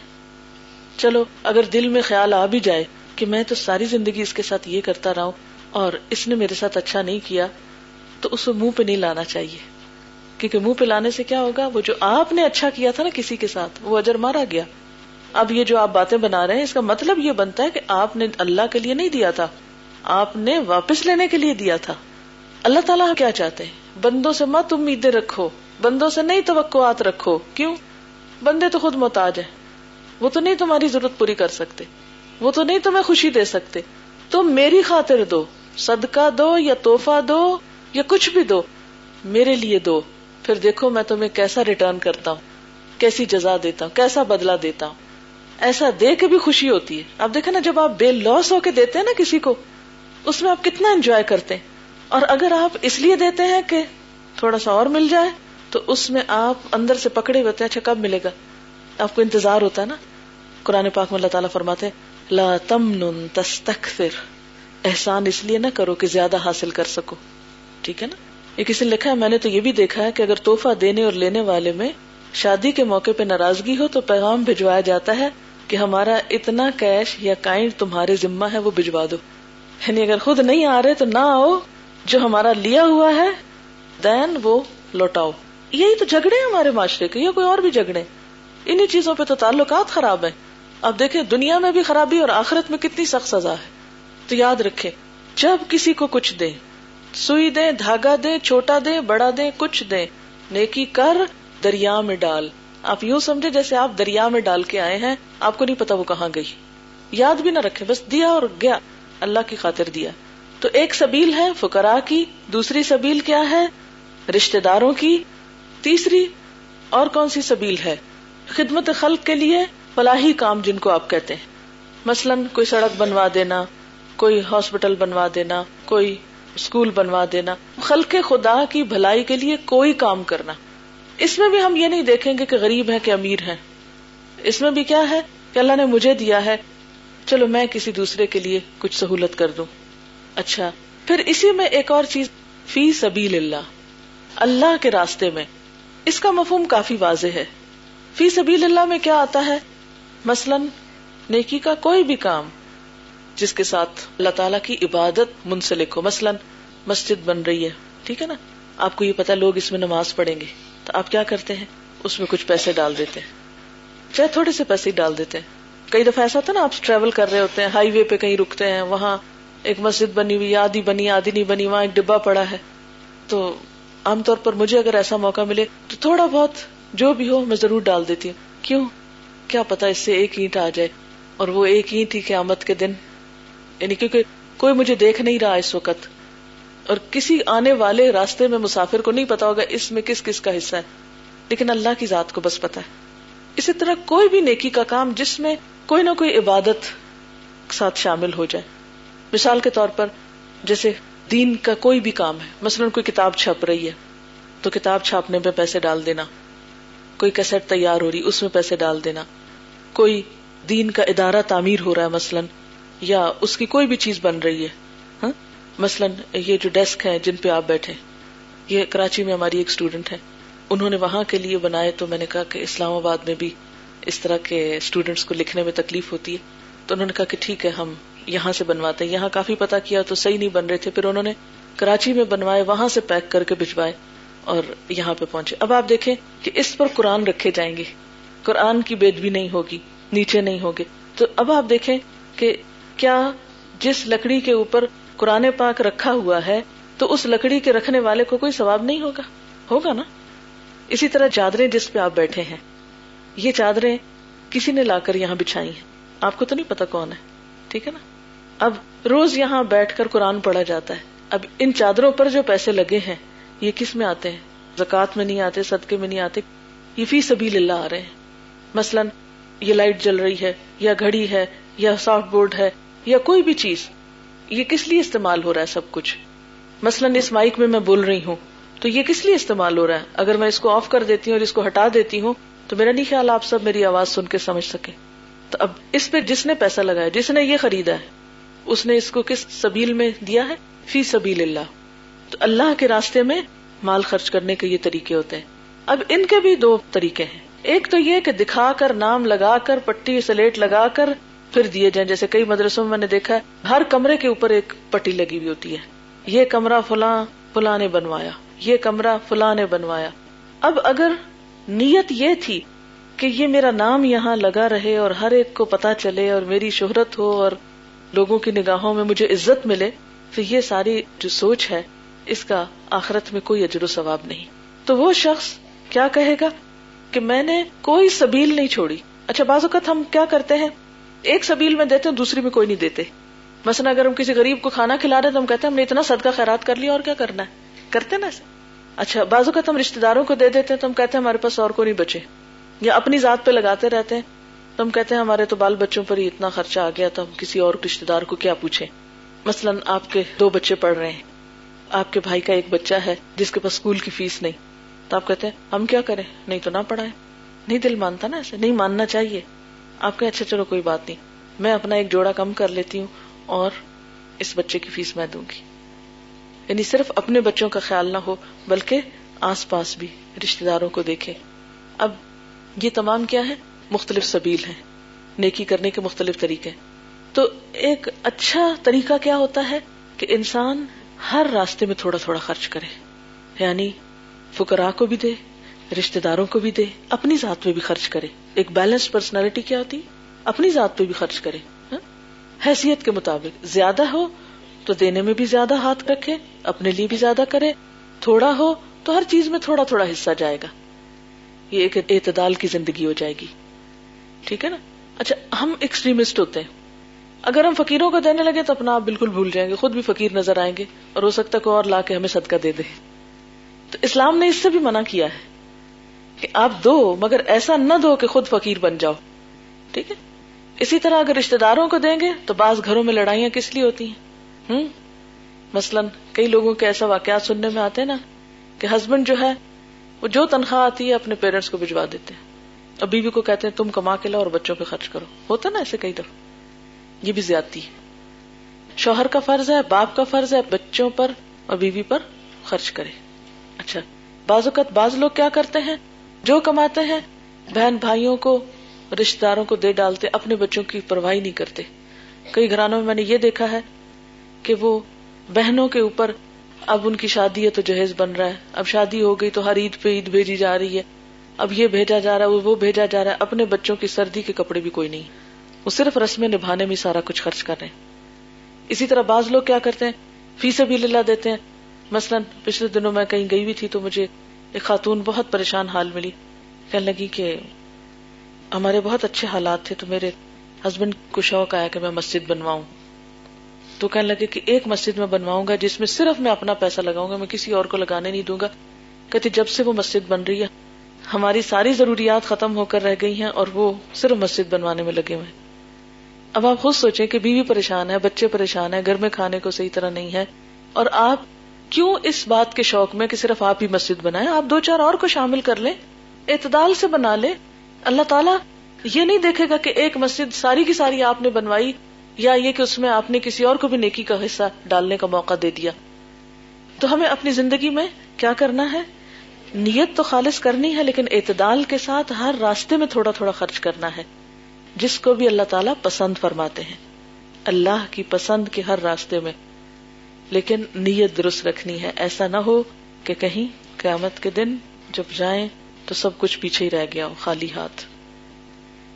چلو، اگر دل میں خیال آ بھی جائے کہ میں تو ساری زندگی اس کے ساتھ یہ کرتا رہا ہوں اور اس نے میرے ساتھ اچھا نہیں کیا تو اس کو منہ پہ نہیں لانا چاہیے۔ کیونکہ منہ پہ لانے سے کیا ہوگا؟ وہ جو آپ نے اچھا کیا تھا نا کسی کے ساتھ، وہ اجر مارا گیا۔ اب یہ جو آپ باتیں بنا رہے ہیں، اس کا مطلب یہ بنتا ہے کہ آپ نے اللہ کے لیے نہیں دیا تھا۔ آپ نے واپس لینے کے لیے دیا تھا۔ اللہ تعالیٰ کیا چاہتے ہیں؟ بندوں سے مت امیدیں رکھو۔ بندوں سے نہیں توقعات رکھو۔ کیوں؟ بندے تو خود محتاج ہیں۔ وہ تو نہیں تمہاری ضرورت پوری کر سکتے۔ وہ تو نہیں تمہیں خوشی دے سکتے۔ تم میری خاطر دو۔ صدقہ دو یا توحفہ دو۔ یا کچھ بھی دو، میرے لیے دو۔ پھر دیکھو میں تمہیں کیسا ریٹرن کرتا ہوں، کیسی جزا دیتا ہوں، کیسا بدلا دیتا ہوں۔ ایسا دے کے بھی خوشی ہوتی ہے۔ اب دیکھیں نا، جب آپ بے لوس ہو کے دیتے ہیں نا کسی کو، اس میں آپ کتنا انجوائے کرتے ہیں۔ اور اگر آپ اس لیے دیتے ہیں کہ تھوڑا سا اور مل جائے، تو اس میں آپ اندر سے پکڑے ہوتے ہیں اچھا کب ملے گا؟ آپ کو انتظار ہوتا ہے نا۔ قرآن پاک میں اللہ تعالیٰ فرماتے لا تمن تستکثر۔ احسان اس لیے نہ کرو کہ زیادہ حاصل کر سکو۔ ٹھیک ہے نا؟ یہ کسی نے لکھا ہے، میں نے تو یہ بھی دیکھا ہے کہ اگر توحفہ دینے اور لینے والے میں شادی کے موقع پہ ناراضگی ہو تو پیغام بھجوایا جاتا ہے کہ ہمارا اتنا کیش یا کائنڈ تمہارے ذمہ ہے، وہ بھجوا دو۔ یعنی اگر خود نہیں آ رہے تو نہ آؤ، جو ہمارا لیا ہوا ہے، دین وہ لوٹاؤ۔ یہی تو جھگڑے ہیں ہمارے معاشرے کے، یا کوئی اور بھی جھگڑے۔ انہیں چیزوں پہ تو تعلقات خراب ہیں۔ اب دیکھیں، دنیا میں بھی خرابی اور آخرت میں کتنی سخت سزا ہے۔ تو یاد رکھے جب کسی کو کچھ دے سوئی دے، دھاگا دے، چھوٹا دے، بڑا دے، کچھ دے۔ نیکی کر، دریا میں ڈال۔ آپ یوں سمجھے جیسے آپ دریا میں ڈال کے آئے ہیں، آپ کو نہیں پتا وہ کہاں گئی۔ یاد بھی نہ رکھے بس دیا اور گیا، اللہ کی خاطر دیا۔ تو ایک سبیل ہے فکرا کی، دوسری سبیل کیا ہے؟ رشتے داروں کی۔ تیسری، اور کون سی سبیل ہے؟ خدمت خلق کے لیے فلاحی کام جن کو آپ کہتے ہیں۔ مثلاً کوئی سڑک بنوا دینا، کوئی ہاسپٹل بنوا دینا، کوئی اسکول بنوا دینا، خلق خدا کی بھلائی کے لیے کوئی کام کرنا۔ اس میں بھی ہم یہ نہیں دیکھیں گے کہ غریب ہے کہ امیر ہے اس میں بھی کیا ہے کہ اللہ نے مجھے دیا ہے، چلو میں کسی دوسرے کے لیے کچھ سہولت کر دوں۔ اچھا پھر اسی میں ایک اور چیز، فی سبیل اللہ اللہ کے راستے میں۔ اس کا مفہوم کافی واضح ہے۔ فی سبیل اللہ میں کیا آتا ہے؟ مثلاً، نیکی کا کوئی بھی کام۔ جس کے ساتھ اللہ تعالیٰ کی عبادت منسلک ہو۔ مثلاً مسجد بن رہی ہے، ٹھیک ہے نا؟ آپ کو یہ پتا لوگ اس میں نماز پڑھیں گے۔ تو آپ کیا کرتے ہیں؟ اس میں کچھ پیسے ڈال دیتے ہیں۔ چاہے تھوڑے سے پیسے ڈال دیتے ہیں۔ کئی دفعہ ایسا ہوتا ہے نا، آپ ٹریول کر رہے ہوتے ہیں، ہائی وے پہ کہیں رکتے ہیں، وہاں ایک مسجد بنی ہوئی آدھی بنی آدھی نہیں بنی، وہاں ایک ڈبا پڑا ہے۔ تو عام طور پر مجھے اگر ایسا موقع ملے تو تھوڑا بہت جو بھی ہو میں ضرور ڈال دیتی ہوں۔ کیوں؟ کیا پتا اس سے ایک اینٹ آ جائے اور وہ ایک اینٹ ہی قیامت کے دن یعنی کیونکہ کوئی مجھے دیکھ نہیں رہا اس وقت اور کسی آنے والے راستے میں مسافر کو نہیں پتا ہوگا اس میں کس کس کا حصہ ہے، لیکن اللہ کی ذات کو بس پتا ہے۔ اسی طرح کوئی بھی نیکی کا کام جس میں کوئی نہ کوئی عبادت ساتھ شامل ہو جائے۔ مثال کے طور پر جیسے دین کا کوئی بھی کام ہے، مثلاً کوئی کتاب چھپ رہی ہے، تو کتاب چھاپنے میں پیسے ڈال دینا۔ کوئی کیسٹ تیار ہو رہی، اس میں پیسے ڈال دینا۔ کوئی دین کا ادارہ تعمیر ہو رہا ہے، مثلاً یا اس کی کوئی بھی چیز بن رہی ہے ہاں؟ مثلاً یہ جو ڈیسک ہے جن پہ آپ بیٹھے، یہ کراچی میں ہماری ایک اسٹوڈینٹ ہے۔ انہوں نے وہاں کے لیے بنائے تو میں نے کہا کہ اسلام آباد میں بھی اس طرح کے اسٹوڈینٹس کو لکھنے میں تکلیف ہوتی ہے۔ تو انہوں نے کہا کہ ٹھیک ہے، ہم یہاں سے بنواتے ہیں۔ یہاں کافی پتا کیا تو صحیح نہیں بن رہے تھے۔ پھر انہوں نے کراچی میں بنوائے، وہاں سے پیک کر کے بھجوائے اور یہاں پہ پہنچے۔ اب آپ دیکھیں کہ اس پر قرآن رکھے جائیں گے۔ قرآن کی بید بھی نہیں ہوگی، نیچے نہیں ہوگے۔ تو اب آپ دیکھیں کہ کیا جس لکڑی کے اوپر قرآن پاک رکھا ہوا ہے، تو اس لکڑی کے رکھنے والے کو کوئی ثواب نہیں ہوگا؟ ہوگا نا؟ اسی طرح چادریں جس پہ آپ بیٹھے ہیں، یہ چادریں کسی نے لا کر یہاں بچھائی ہیں۔ آپ کو تو نہیں پتا کون ہے، ٹھیک ہے نا؟ اب روز یہاں بیٹھ کر قرآن پڑھا جاتا ہے۔ اب ان چادروں پر جو پیسے لگے ہیں، یہ کس میں آتے ہیں؟ زکات میں نہیں آتے، صدقے میں نہیں آتے، یہ فی سبھی اللہ آ رہے ہیں۔ مثلاً یہ لائٹ جل رہی ہے، یا گھڑی ہے، یا سافٹ بورڈ ہے یا کوئی بھی چیز، یہ کس لیے استعمال ہو رہا ہے سب کچھ؟ مثلاً اس مائک میں میں بول رہی ہوں، تو یہ کس لیے استعمال ہو رہا ہے؟ اگر میں اس کو آف کر دیتی ہوں اور اس کو ہٹا دیتی ہوں، تو میرا نہیں خیال آپ سب میری آواز سن کے سمجھ سکے تو اب اس پہ جس نے پیسہ لگایا، جس نے یہ خریدا ہے، اس نے اس کو کس سبیل میں دیا ہے؟ فی سبیل اللہ۔ تو اللہ کے راستے میں مال خرچ کرنے کے یہ طریقے ہوتے ہیں۔ اب ان کے بھی دو طریقے ہیں۔ ایک تو یہ کہ دکھا کر، نام لگا کر، پٹی، سلیٹ لگا کر پھر دیے جائیں۔ جیسے کئی مدرسوں میں میں نے دیکھا ہے، ہر کمرے کے اوپر ایک پٹی لگی ہوئی ہوتی ہے۔ یہ کمرہ فلاں فلاں نے بنوایا۔ یہ کمرہ فلاں نے بنوایا۔ اب اگر نیت یہ تھی کہ یہ میرا نام یہاں لگا رہے اور ہر ایک کو پتا چلے اور میری شہرت ہو اور لوگوں کی نگاہوں میں مجھے عزت ملے، تو یہ ساری جو سوچ ہے، اس کا آخرت میں کوئی اجر و ثواب نہیں۔ تو وہ شخص کیا کہے گا کہ میں نے کوئی سبیل نہیں چھوڑی۔ اچھا بعض اوقات ہم کیا کرتے ہیں؟ ایک سبیل میں دیتے ہیں، دوسری میں کوئی نہیں دیتے۔ مثلا اگر ہم کسی غریب کو کھانا کھلا رہے تو ہم کہتے ہیں، ہم نے اتنا صدقہ خیرات کر لیا، اور کیا کرنا ہے؟ کرتے نا ایسے؟ اچھا بعض اوقات ہم رشتے داروں کو دے دیتے ہیں تو ہم کہتے ہیں، ہمارے پاس اور کو نہیں بچے۔ یا اپنی ذات پہ لگاتے رہتے ہیں، تو ہم کہتے ہیں، ہمارے تو بال بچوں پر ہی اتنا خرچہ آ گیا، تو ہم کسی اور رشتے دار کو کیا پوچھیں؟ مثلاً آپ کے دو بچے پڑھ رہے ہیں۔ آپ کے بھائی کا ایک بچہ ہے جس کے پاس اسکول کی فیس نہیں۔ تو آپ کہتے ہیں، ہم کیا کریں؟ نہیں تو نہ پڑھائیں۔ نہیں دل مانتا نا ایسے، نہیں ماننا چاہیے۔ آپ کہ اچھا چلو کوئی بات نہیں، میں اپنا ایک جوڑا کم کر لیتی ہوں اور اس بچے کی فیس میں دوں گی۔ یعنی صرف اپنے بچوں کا خیال نہ ہو، بلکہ آس پاس بھی رشتے داروں کو دیکھے۔ اب یہ تمام کیا ہے؟ مختلف سبیل ہیں، نیکی کرنے کے مختلف طریقے۔ تو ایک اچھا طریقہ کیا ہوتا ہے کہ انسان ہر راستے میں تھوڑا تھوڑا خرچ کرے یعنی فکرا کو بھی دے رشتے داروں کو بھی دے، اپنی ذات پہ بھی خرچ کرے۔ ایک بیلنس پرسنالٹی کیا ہوتی؟ اپنی ذات پہ بھی خرچ کرے ہاں؟ حیثیت کے مطابق۔ زیادہ ہو تو دینے میں بھی زیادہ ہاتھ رکھے، اپنے لیے بھی زیادہ کرے۔ تھوڑا ہو تو ہر چیز میں تھوڑا تھوڑا حصہ جائے گا۔ یہ ایک اعتدال کی زندگی ہو جائے گی۔ ٹھیک ہے نا؟ اچھا ہم ایکسٹریمسٹ ہوتے ہیں۔ اگر ہم فقیروں کو دینے لگے تو اپنا آپ بالکل بھول جائیں گے، خود بھی فقیر نظر آئیں گے اور ہو سکتا ہے کوئی اور لا کے ہمیں صدقہ دے دے۔ تو اسلام نے اس سے بھی منع کیا ہے۔ کہ آپ دو، مگر ایسا نہ دو کہ خود فقیر بن جاؤ۔ ٹھیک ہے؟ اسی طرح اگر رشتے داروں کو دیں گے تو بعض گھروں میں لڑائیاں کس لیے ہوتی ہیں؟ ہوں مثلاً کئی لوگوں کے ایسا واقعات سننے میں آتے ہیں نا کہ ہسبینڈ جو ہے، وہ جو تنخواہ آتی ہے اپنے پیرنٹس کو بھجوا دیتے ہیں۔ اور بیوی کو کہتے ہیں، تم کما کے لاؤ اور بچوں پہ خرچ کرو۔ ہوتا نا ایسے کئی دفعہ۔ یہ بھی زیادتی ہے۔ شوہر کا فرض ہے، باپ کا فرض ہے، بچوں پر اور بیوی پر خرچ کرے۔ اچھا بعض اوقات بعض لوگ کیا کرتے ہیں؟ جو کماتے ہیں، بہن بھائیوں کو رشتے داروں کو دے ڈالتے، اپنے بچوں کی پرواہی نہیں کرتے۔ کئی گھرانوں میں میں نے یہ دیکھا ہے کہ وہ بہنوں کے اوپر اب ان کی شادی ہے تو جہیز بن رہا ہے۔ اب شادی ہو گئی تو ہر عید پہ عید بھیجی جا رہی ہے۔ اب یہ بھیجا جا رہا ہے، وہ بھیجا جا رہا ہے۔ اپنے بچوں کی سردی کے کپڑے بھی کوئی نہیں۔ وہ صرف رسمیں نبھانے میں سارا کچھ خرچ کر رہے ہیں۔ اسی طرح بعض لوگ کیا کرتے ہیں؟ فیس بھی للہ دیتے ہیں۔ مثلاً پچھلے دنوں میں کہیں گئی ہوئی تھی تو مجھے ایک خاتون بہت پریشان حال ملی۔ کہنے لگی کہ ہمارے بہت اچھے حالات تھے، تو میرے ہسبینڈ کو شوق آیا کہ میں مسجد بنواؤں۔ تو کہنے لگے کہ ایک مسجد میں بنواؤں گا جس میں صرف میں اپنا پیسہ لگاؤں گا، میں کسی اور کو لگانے نہیں دوں گا۔ کہتے جب سے وہ مسجد بن رہی ہے، ہماری ساری ضروریات ختم ہو کر رہ گئی ہیں اور وہ صرف مسجد بنوانے میں لگے ہوئے اب آپ خود سوچیں کہ بیوی پریشان ہے، بچے پریشان ہے گھر میں کھانے کو صحیح طرح نہیں ہے اور آپ کیوں اس بات کے شوق میں کہ صرف آپ ہی مسجد بنائیں؟ آپ دو چار اور کو شامل کر لیں، اعتدال سے بنا لے اللہ تعالیٰ یہ نہیں دیکھے گا کہ ایک مسجد ساری کی ساری آپ نے بنوائی یا یہ کہ اس میں آپ نے کسی اور کو بھی نیکی کا حصہ ڈالنے کا موقع دے دیا۔ تو ہمیں اپنی زندگی میں کیا کرنا ہے؟ نیت تو خالص کرنی ہے، لیکن اعتدال کے ساتھ ہر راستے میں تھوڑا تھوڑا خرچ کرنا ہے، جس کو بھی اللہ تعالیٰ پسند فرماتے ہیں۔ اللہ کی پسند کے ہر راستے میں لیکن نیت درست رکھنی ہے۔ ایسا نہ ہو کہ کہیں قیامت کے دن جب جائیں تو سب کچھ پیچھے ہی رہ گیا ہو، خالی ہاتھ۔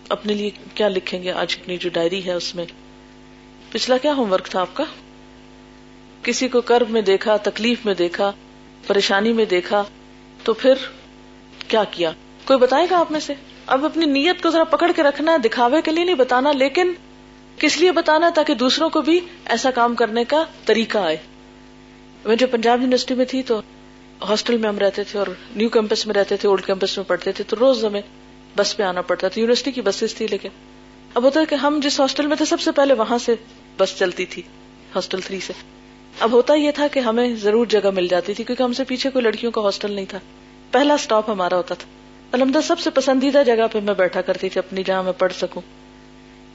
اپنے لیے کیا لکھیں گے؟ آج اپنی جو ڈائری ہے اس میں۔ پچھلا کیا ہوم ورک تھا آپ کا؟ کسی کو کرب میں دیکھا، تکلیف میں دیکھا، پریشانی میں دیکھا، تو پھر کیا کیا؟ کوئی بتائے گا آپ میں سے؟ اب اپنی نیت کو ذرا پکڑ کے رکھنا ہے، دکھاوے کے لیے نہیں، بتانا، لیکن کس لیے بتانا تاکہ دوسروں کو بھی ایسا کام کرنے کا طریقہ آئے؟ میں جو پنجاب یونیورسٹی میں تھی تو ہاسٹل میں ہم رہتے تھے اور نیو کیمپس میں رہتے تھے، اولڈ کیمپس میں پڑھتے تھے، تو روز ہمیں بس پہ آنا پڑتا تھا۔ یونیورسٹی کی بسز تھی، لیکن اب ہوتا ہے کہ ہم جس ہاسٹل میں تھے، سب سے پہلے وہاں سے بس چلتی تھی، ہاسٹل تھری سے۔ اب ہوتا یہ تھا کہ ہمیں ضرور جگہ مل جاتی تھی، کیونکہ ہم سے پیچھے کوئی لڑکیوں کا ہاسٹل نہیں تھا۔ پہلا اسٹاپ ہمارا ہوتا تھا۔ الحمد سب سے پسندیدہ جگہ پہ میں بیٹھا کرتی تھی، اپنی جہاں میں پڑھ سکوں۔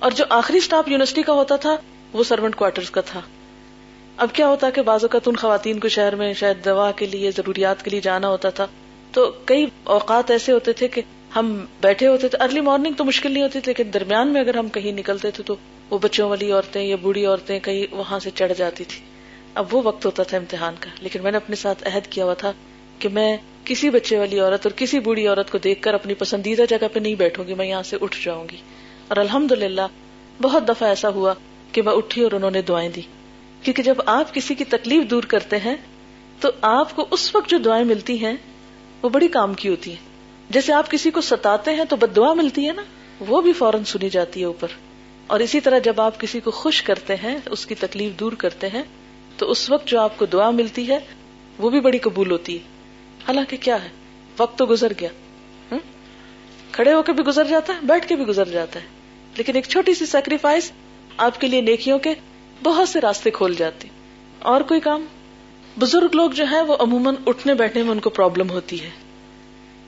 اور جو آخری اسٹاپ یونیورسٹی کا ہوتا تھا، وہ سروینٹ کوارٹر کا تھا۔ اب کیا ہوتا کہ بعض اوقات ان خواتین کو شہر میں شاید دوا کے لیے، ضروریات کے لیے جانا ہوتا تھا۔ تو کئی اوقات ایسے ہوتے تھے کہ ہم بیٹھے ہوتے تھے۔ ارلی مارننگ تو مشکل نہیں ہوتی تھی، لیکن درمیان میں اگر ہم کہیں نکلتے تھے تو وہ بچوں والی عورتیں یا بوڑھی عورتیں کہیں وہاں سے چڑھ جاتی تھی۔ اب وہ وقت ہوتا تھا امتحان کا۔ لیکن میں نے اپنے ساتھ عہد کیا ہوا تھا کہ میں کسی بچے والی عورت اور کسی بوڑھی عورت کو دیکھ کر اپنی پسندیدہ جگہ پہ نہیں بیٹھوں گی، میں یہاں سے اٹھ جاؤں گی۔ اور الحمد للہ بہت دفعہ ایسا ہوا کہ میں اٹھی اور انہوں نے دعائیں دی کیونکہ جب آپ کسی کی تکلیف دور کرتے ہیں، تو آپ کو اس وقت جو دعائیں ملتی ہیں، وہ بڑی کام کی ہوتی ہیں۔ جیسے آپ کسی کو ستاتے ہیں تو بد دعا ملتی ہے نا، وہ بھی فوراً سنی جاتی ہے اوپر۔ اور اسی طرح جب آپ کسی کو خوش کرتے ہیں، اس کی تکلیف دور کرتے ہیں، تو اس وقت جو آپ کو دعا ملتی ہے، وہ بھی بڑی قبول ہوتی ہے۔ حالانکہ کیا ہے، وقت تو گزر گیا۔ کھڑے ہو کے بھی گزر جاتا ہے، بیٹھ کے بھی گزر جاتا ہے۔ لیکن ایک چھوٹی سی سیکریفائس آپ کے لیے نیکیوں کے بہت سے راستے کھول جاتے اور کوئی کام؟ بزرگ لوگ جو ہے وہ عموماً اٹھنے بیٹھنے میں ان کو پرابلم ہوتی ہے۔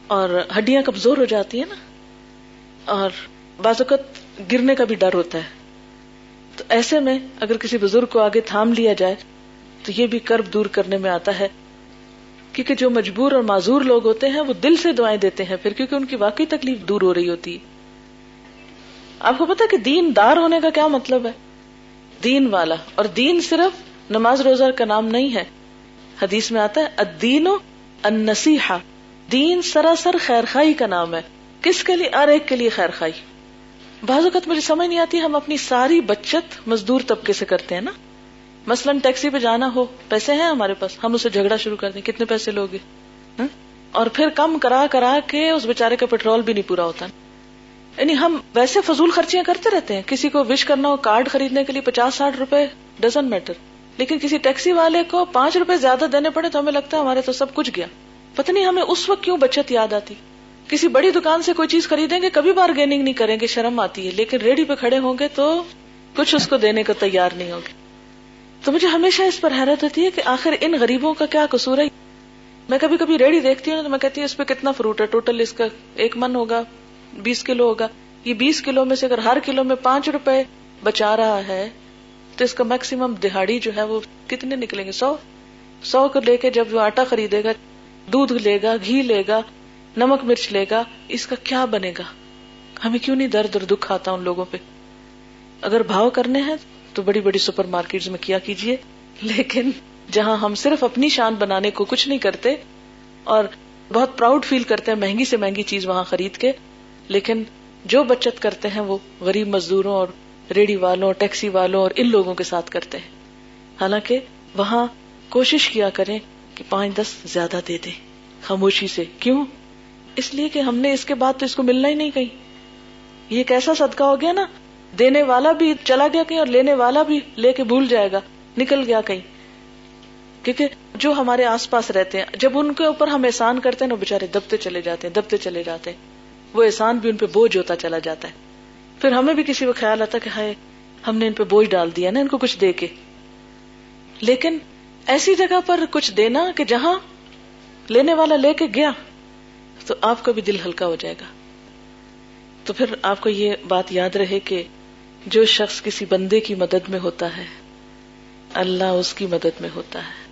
اور ہڈیاں کمزور ہو جاتی ہیں نا۔ اور بعض اوقات گرنے کا بھی ڈر ہوتا ہے۔ تو ایسے میں اگر کسی بزرگ کو آگے تھام لیا جائے، تو یہ بھی کرب دور کرنے میں آتا ہے۔ کیونکہ جو مجبور اور معذور لوگ ہوتے ہیں، وہ دل سے دعائیں دیتے ہیں، پھر کیونکہ ان کی واقعی تکلیف دور ہو رہی ہوتی۔ ہے آپ کو پتا کہ دین دار ہونے کا کیا مطلب ہے؟ دین والا۔ اور دین صرف نماز روزہ کا نام نہیں ہے۔ حدیث میں آتا ہے الدین النصیحہ۔ دین سراسر خیر خائی کا نام ہے۔ کس کے لیے؟ ہر ایک کے لیے خیر خائی بعض اوقات مجھے سمجھ نہیں آتی، ہم اپنی ساری بچت مزدور طبقے سے کرتے ہیں نا۔ مثلاً ٹیکسی پہ جانا ہو، پیسے ہیں ہمارے پاس، ہم اسے جھگڑا شروع کر دیں، کتنے پیسے لوگے؟ اور پھر کم کرا کرا کے اس بیچارے کا پیٹرول بھی نہیں پورا ہوتا۔ یعنی ہم ویسے فضول خرچیاں کرتے رہتے ہیں۔ کسی کو وش کرنا ہو کارڈ خریدنے کے لیے پچاس ساٹھ روپے ڈزنٹ میٹر لیکن کسی ٹیکسی والے کو پانچ روپے زیادہ دینے پڑے تو ہمیں لگتا ہے ہمارے تو سب کچھ گیا۔ پتہ نہیں ہمیں اس وقت کیوں بچت یاد آتی۔ کسی بڑی دکان سے کوئی چیز خریدیں گے، کبھی بارگیننگ نہیں کریں گے، شرم آتی ہے۔ لیکن ریڈی پہ کھڑے ہوں گے تو کچھ اس کو دینے کو تیار نہیں ہوگے تو مجھے ہمیشہ اس پر حیرت ہوتی ہے کہ آخر ان غریبوں کا کیا قصور ہے؟ میں کبھی کبھی ریڈی دیکھتی ہوں تو میں کہتی ہوں اس پہ کتنا فروٹ ہے؟ ٹوٹل اس کا ایک من ہوگا، بیس کلو ہوگا۔ یہ بیس کلو میں سے اگر ہر کلو میں پانچ روپے بچا رہا ہے، تو اس کا میکسیمم دہاڑی جو ہے وہ کتنے نکلیں گے؟ سو۔ سو کو لے کے جب وہ آٹا خریدے گا، دودھ لے گا، گھی لے گا، نمک مرچ لے گا، اس کا کیا بنے گا؟ ہمیں کیوں نہیں درد اور دکھ آتا ان لوگوں پہ؟ اگر بھاؤ کرنے ہیں تو بڑی بڑی سپر مارکیٹ میں کیا کیجیے لیکن جہاں ہم صرف اپنی شان بنانے کو کچھ نہیں کرتے اور بہت پراؤڈ فیل کرتے ہیں مہنگی سے مہنگی چیز وہاں خرید کے، لیکن جو بچت کرتے ہیں وہ غریب مزدوروں اور ریڑی والوں، ٹیکسی والوں اور ان لوگوں کے ساتھ کرتے ہیں۔ حالانکہ وہاں کوشش کیا کریں کہ پانچ دس زیادہ دے دیں۔ خاموشی سے۔ کیوں؟ اس لیے کہ ہم نے اس کے بعد تو اس کو ملنا ہی نہیں کہیں۔ یہ کیسا صدقہ ہو گیا نا دینے والا بھی چلا گیا کہیں اور لینے والا بھی لے کے بھول جائے گا، نکل گیا کہیں۔ کیونکہ جو ہمارے آس پاس رہتے ہیں، جب ان کے اوپر ہم احسان کرتے ہیں نا بےچارے دبتے چلے جاتے ہیں، دبتے چلے جاتے ہیں۔ وہ احسان بھی ان پہ بوجھ ہوتا چلا جاتا ہے۔ پھر ہمیں بھی کسی کو خیال آتا کہ ہائے، ہم نے ان پہ بوجھ ڈال دیا نا، ان کو کچھ دے کے۔ لیکن ایسی جگہ پر کچھ دینا کہ جہاں لینے والا لے کے گیا، تو آپ کا بھی دل ہلکا ہو جائے گا۔ تو پھر آپ کو یہ بات یاد رہے کہ جو شخص کسی بندے کی مدد میں ہوتا ہے، اللہ اس کی مدد میں ہوتا ہے۔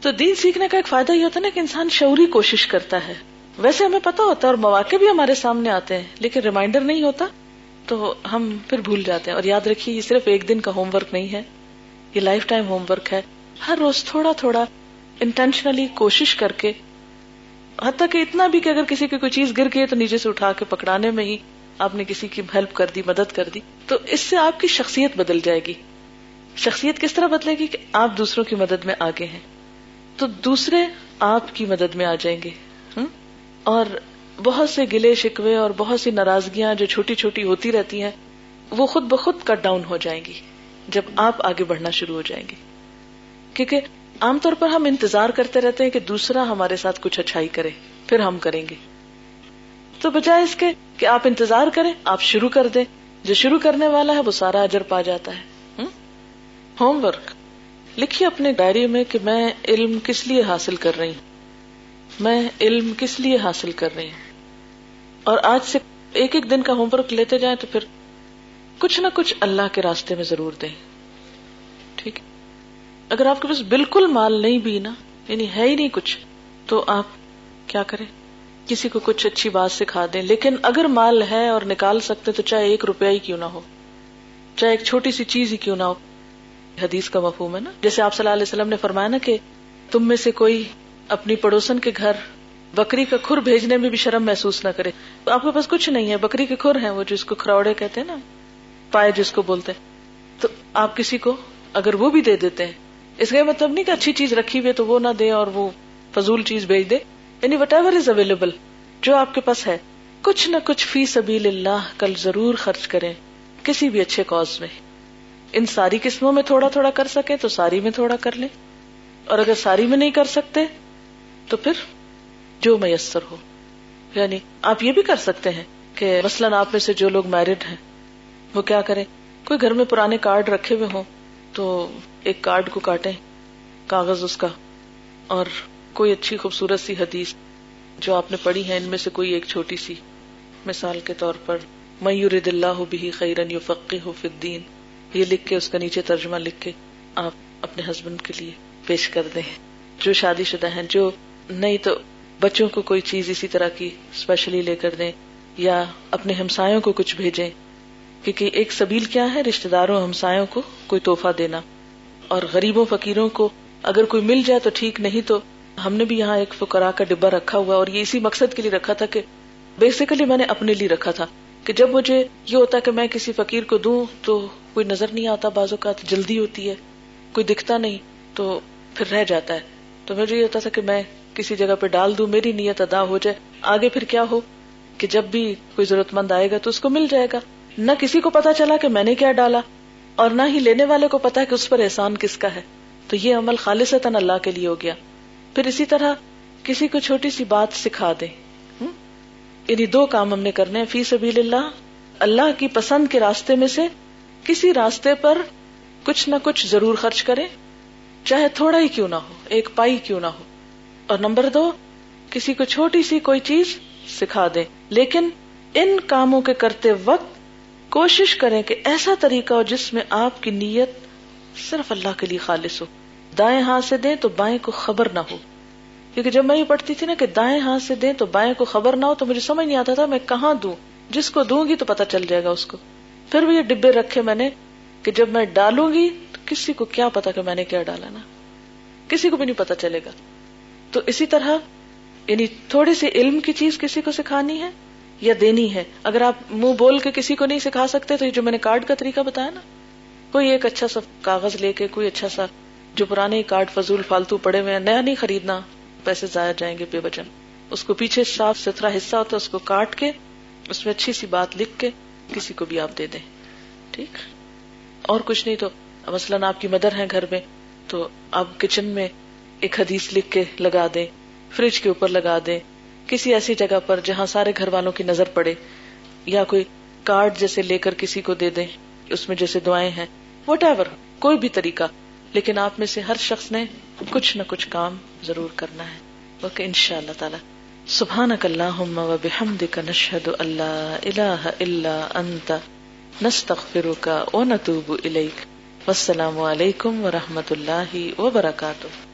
تو دین سیکھنے کا ایک فائدہ یہ ہوتا ہے نا کہ انسان شعوری کوشش کرتا ہے۔ ویسے ہمیں پتا ہوتا ہے اور مواقع بھی ہمارے سامنے آتے ہیں، لیکن ریمائنڈر نہیں ہوتا، تو ہم پھر بھول جاتے ہیں۔ اور یاد رکھیے، یہ صرف ایک دن کا ہوم ورک نہیں ہے، یہ لائف ٹائم ہوم ورک ہے۔ ہر روز تھوڑا تھوڑا انٹینشنلی کوشش کر کے، حتیٰ کہ اتنا بھی کہ اگر کسی کی کوئی چیز گر گئی تو نیچے سے اٹھا کے پکڑانے میں ہی آپ نے کسی کی ہیلپ کر دی، مدد کر دی، تو اس سے آپ کی شخصیت بدل جائے گی۔ شخصیت کس طرح بدلے گی کہ آپ دوسروں کی مدد میں آگے ہیں؟ تو دوسرے آپ کی مدد میں آ جائیں گے۔ اور بہت سے گلے شکوے اور بہت سی ناراضگیاں جو چھوٹی چھوٹی ہوتی رہتی ہیں، وہ خود بخود کٹ ڈاؤن ہو جائیں گی جب آپ آگے بڑھنا شروع ہو جائیں گے۔ کیونکہ عام طور پر ہم انتظار کرتے رہتے ہیں کہ دوسرا ہمارے ساتھ کچھ اچھائی کرے، پھر ہم کریں گے۔ تو بجائے اس کے کہ آپ انتظار کریں، آپ شروع کر دیں۔ جو شروع کرنے والا ہے، وہ سارا اجر پا جاتا ہے۔ Homework. لکھیے اپنے ڈائری میں کہ میں علم کس لیے حاصل کر رہی ہوں۔ میں علم کس لیے حاصل کر رہی ہوں؟ اور آج سے ایک ایک دن کا ہوم ورک لیتے جائیں تو پھر کچھ نہ کچھ اللہ کے راستے میں ضرور دیں۔ ٹھیک اگر آپ کے پاس بالکل مال نہیں بھی نا یعنی ہے ہی نہیں کچھ، تو آپ کیا کریں؟ کسی کو کچھ اچھی بات سکھا دیں۔ لیکن اگر مال ہے اور نکال سکتے تو چاہے ایک روپیہ ہی کیوں نہ ہو، چاہے ایک چھوٹی سی چیز ہی کیوں نہ ہو۔ حدیث کا مفہوم ہے نا۔ جیسے آپ صلی اللہ علیہ وسلم نے فرمایا نا کہ تم میں سے کوئی اپنی پڑوسن کے گھر بکری کا کھر بھیجنے میں بھی شرم محسوس نہ کرے۔ آپ کے پاس کچھ نہیں ہے، بکری کے کھر ہیں وہ جس کو کھروڑے کہتے ہیں نا، پائے جس کو بولتے ہیں۔ تو آپ کسی کو اگر وہ بھی دے دیتے ہیں، اس کا مطلب نہیں کہ اچھی چیز رکھی ہوئی تو وہ نہ دے اور وہ فضول چیز بھیج دے۔ یعنی وٹ ایور از اویلیبل جو آپ کے پاس ہے، کچھ نہ کچھ فی سبیل اللہ کل ضرور خرچ کریں کسی بھی اچھے کاز میں۔ ان ساری قسموں میں تھوڑا تھوڑا کر سکے تو ساری میں تھوڑا کر لیں۔ اور اگر ساری میں نہیں کر سکتے تو پھر جو میسر ہو۔ یعنی آپ یہ بھی کر سکتے ہیں کہ مثلاً آپ میں سے جو لوگ میرڈ ہیں، وہ کیا کریں؟ کوئی گھر میں پرانے کارڈ رکھے ہوئے ہوں تو ایک کارڈ کو کاٹیں، کاغذ اس کا، اور کوئی اچھی خوبصورت سی حدیث جو آپ نے پڑھی ہے، ان میں سے کوئی ایک چھوٹی سی مثال کے طور پر میور اللہ بھی خیرن یو فقی ہو فدین یہ لکھ کے، اس کا نیچے ترجمہ لکھ کے آپ اپنے ہسبینڈ کے لیے پیش کر دیں۔ جو شادی شدہ ہیں، جو نہیں تو بچوں کو کوئی چیز اسی طرح کی اسپیشلی لے کر دیں یا اپنے ہمسایوں کو کچھ بھیجیں۔ کیونکہ ایک سبیل کیا ہے رشتے داروں ہمسایوں کو کوئی توحفہ دینا۔ اور غریبوں، فقیروں کو اگر کوئی مل جائے تو ٹھیک، نہیں تو ہم نے بھی یہاں ایک فکرا کا ڈبا رکھا ہوا اور یہ اسی مقصد کے لیے رکھا تھا کہ بیسیکلی میں نے اپنے لیے رکھا تھا کہ جب مجھے یہ ہوتا ہے کہ میں کسی فقیر کو دوں تو کوئی نظر نہیں آتا بازو کا جلدی ہوتی ہے، کوئی دکھتا نہیں، تو پھر رہ جاتا ہے۔ تو مجھے یہ ہوتا تھا کہ میں کسی جگہ پہ ڈال دوں، میری نیت ادا ہو جائے۔ آگے پھر کیا ہو؟ کہ جب بھی کوئی ضرورت مند آئے گا تو اس کو مل جائے گا۔ نہ کسی کو پتا چلا کہ میں نے کیا ڈالا اور نہ ہی لینے والے کو پتا کہ اس پر احسان کس کا ہے۔ تو یہ عمل خالص اللہ کے لیے ہو گیا۔ پھر اسی طرح کسی کو چھوٹی سی بات سکھا دے یعنی دو کام ہم نے کرنے فی سبیل اللہ اللہ کی پسند کے راستے میں سے کسی راستے پر کچھ نہ کچھ ضرور خرچ کرے چاہے تھوڑا ہی کیوں نہ ہو، ایک پائی کیوں نہ ہو۔ اور نمبر دو، کسی کو چھوٹی سی کوئی چیز سکھا دے لیکن ان کاموں کے کرتے وقت کوشش کریں کہ ایسا طریقہ ہو جس میں آپ کی نیت صرف اللہ کے لیے خالص ہو۔ دائیں ہاتھ سے دیں تو بائیں کو خبر نہ ہو۔ کیونکہ جب میں یہ پڑھتی تھی نا کہ دائیں ہاتھ سے دیں تو بائیں کو خبر نہ ہو، تو مجھے سمجھ نہیں آتا تھا میں کہاں دوں۔ جس کو دوں گی تو پتا چل جائے گا اس کو۔ پھر بھی یہ ڈبے رکھے میں نے کہ جب میں ڈالوں گی تو کسی کو کیا پتا کہ میں نے کیا ڈالا نا۔ کسی کو بھی نہیں پتا چلے گا۔ تو اسی طرح یعنی تھوڑی سی علم کی چیز کسی کو سکھانی ہے یا دینی ہے؟ اگر آپ منہ بول کے کسی کو نہیں سکھا سکتے تو یہ جو میں نے کارڈ کا طریقہ بتایا نا، کوئی ایک اچھا سا کاغذ لے کے، کوئی اچھا سا جو پرانے کارڈ فضول فالتو پڑے ہوئے ہیں، نیا نہیں خریدنا، پیسے ضائع جائیں گے بے وجن اس کو پیچھے صاف ستھرا حصہ ہوتا ہے، اس کو کاٹ کے، اس میں اچھی سی بات لکھ کے کسی کو بھی آپ دے دیں۔ ٹھیک؟ اور کچھ نہیں تو، مثلاً آپ کی مدر ہے گھر میں، تو آپ کچن میں ایک حدیث لکھ کے لگا دیں، فریج کے اوپر لگا دیں۔ کسی ایسی جگہ پر جہاں سارے گھر والوں کی نظر پڑے، یا کوئی کارڈ جیسے لے کر کسی کو دے دیں، اس میں جیسے دعائیں ہیں۔ وٹ ایور کوئی بھی طریقہ۔ لیکن آپ میں سے ہر شخص نے کچھ نہ کچھ کام ضرور کرنا ہے۔ اوکے ان شاء اللہ تعالی۔ سبحان اللہ و بحمد کا نشہد اللہ اللہ اللہ انت نستغفر کا او نتوب والسلام علیکم و رحمۃ اللہ وبرکاتہ۔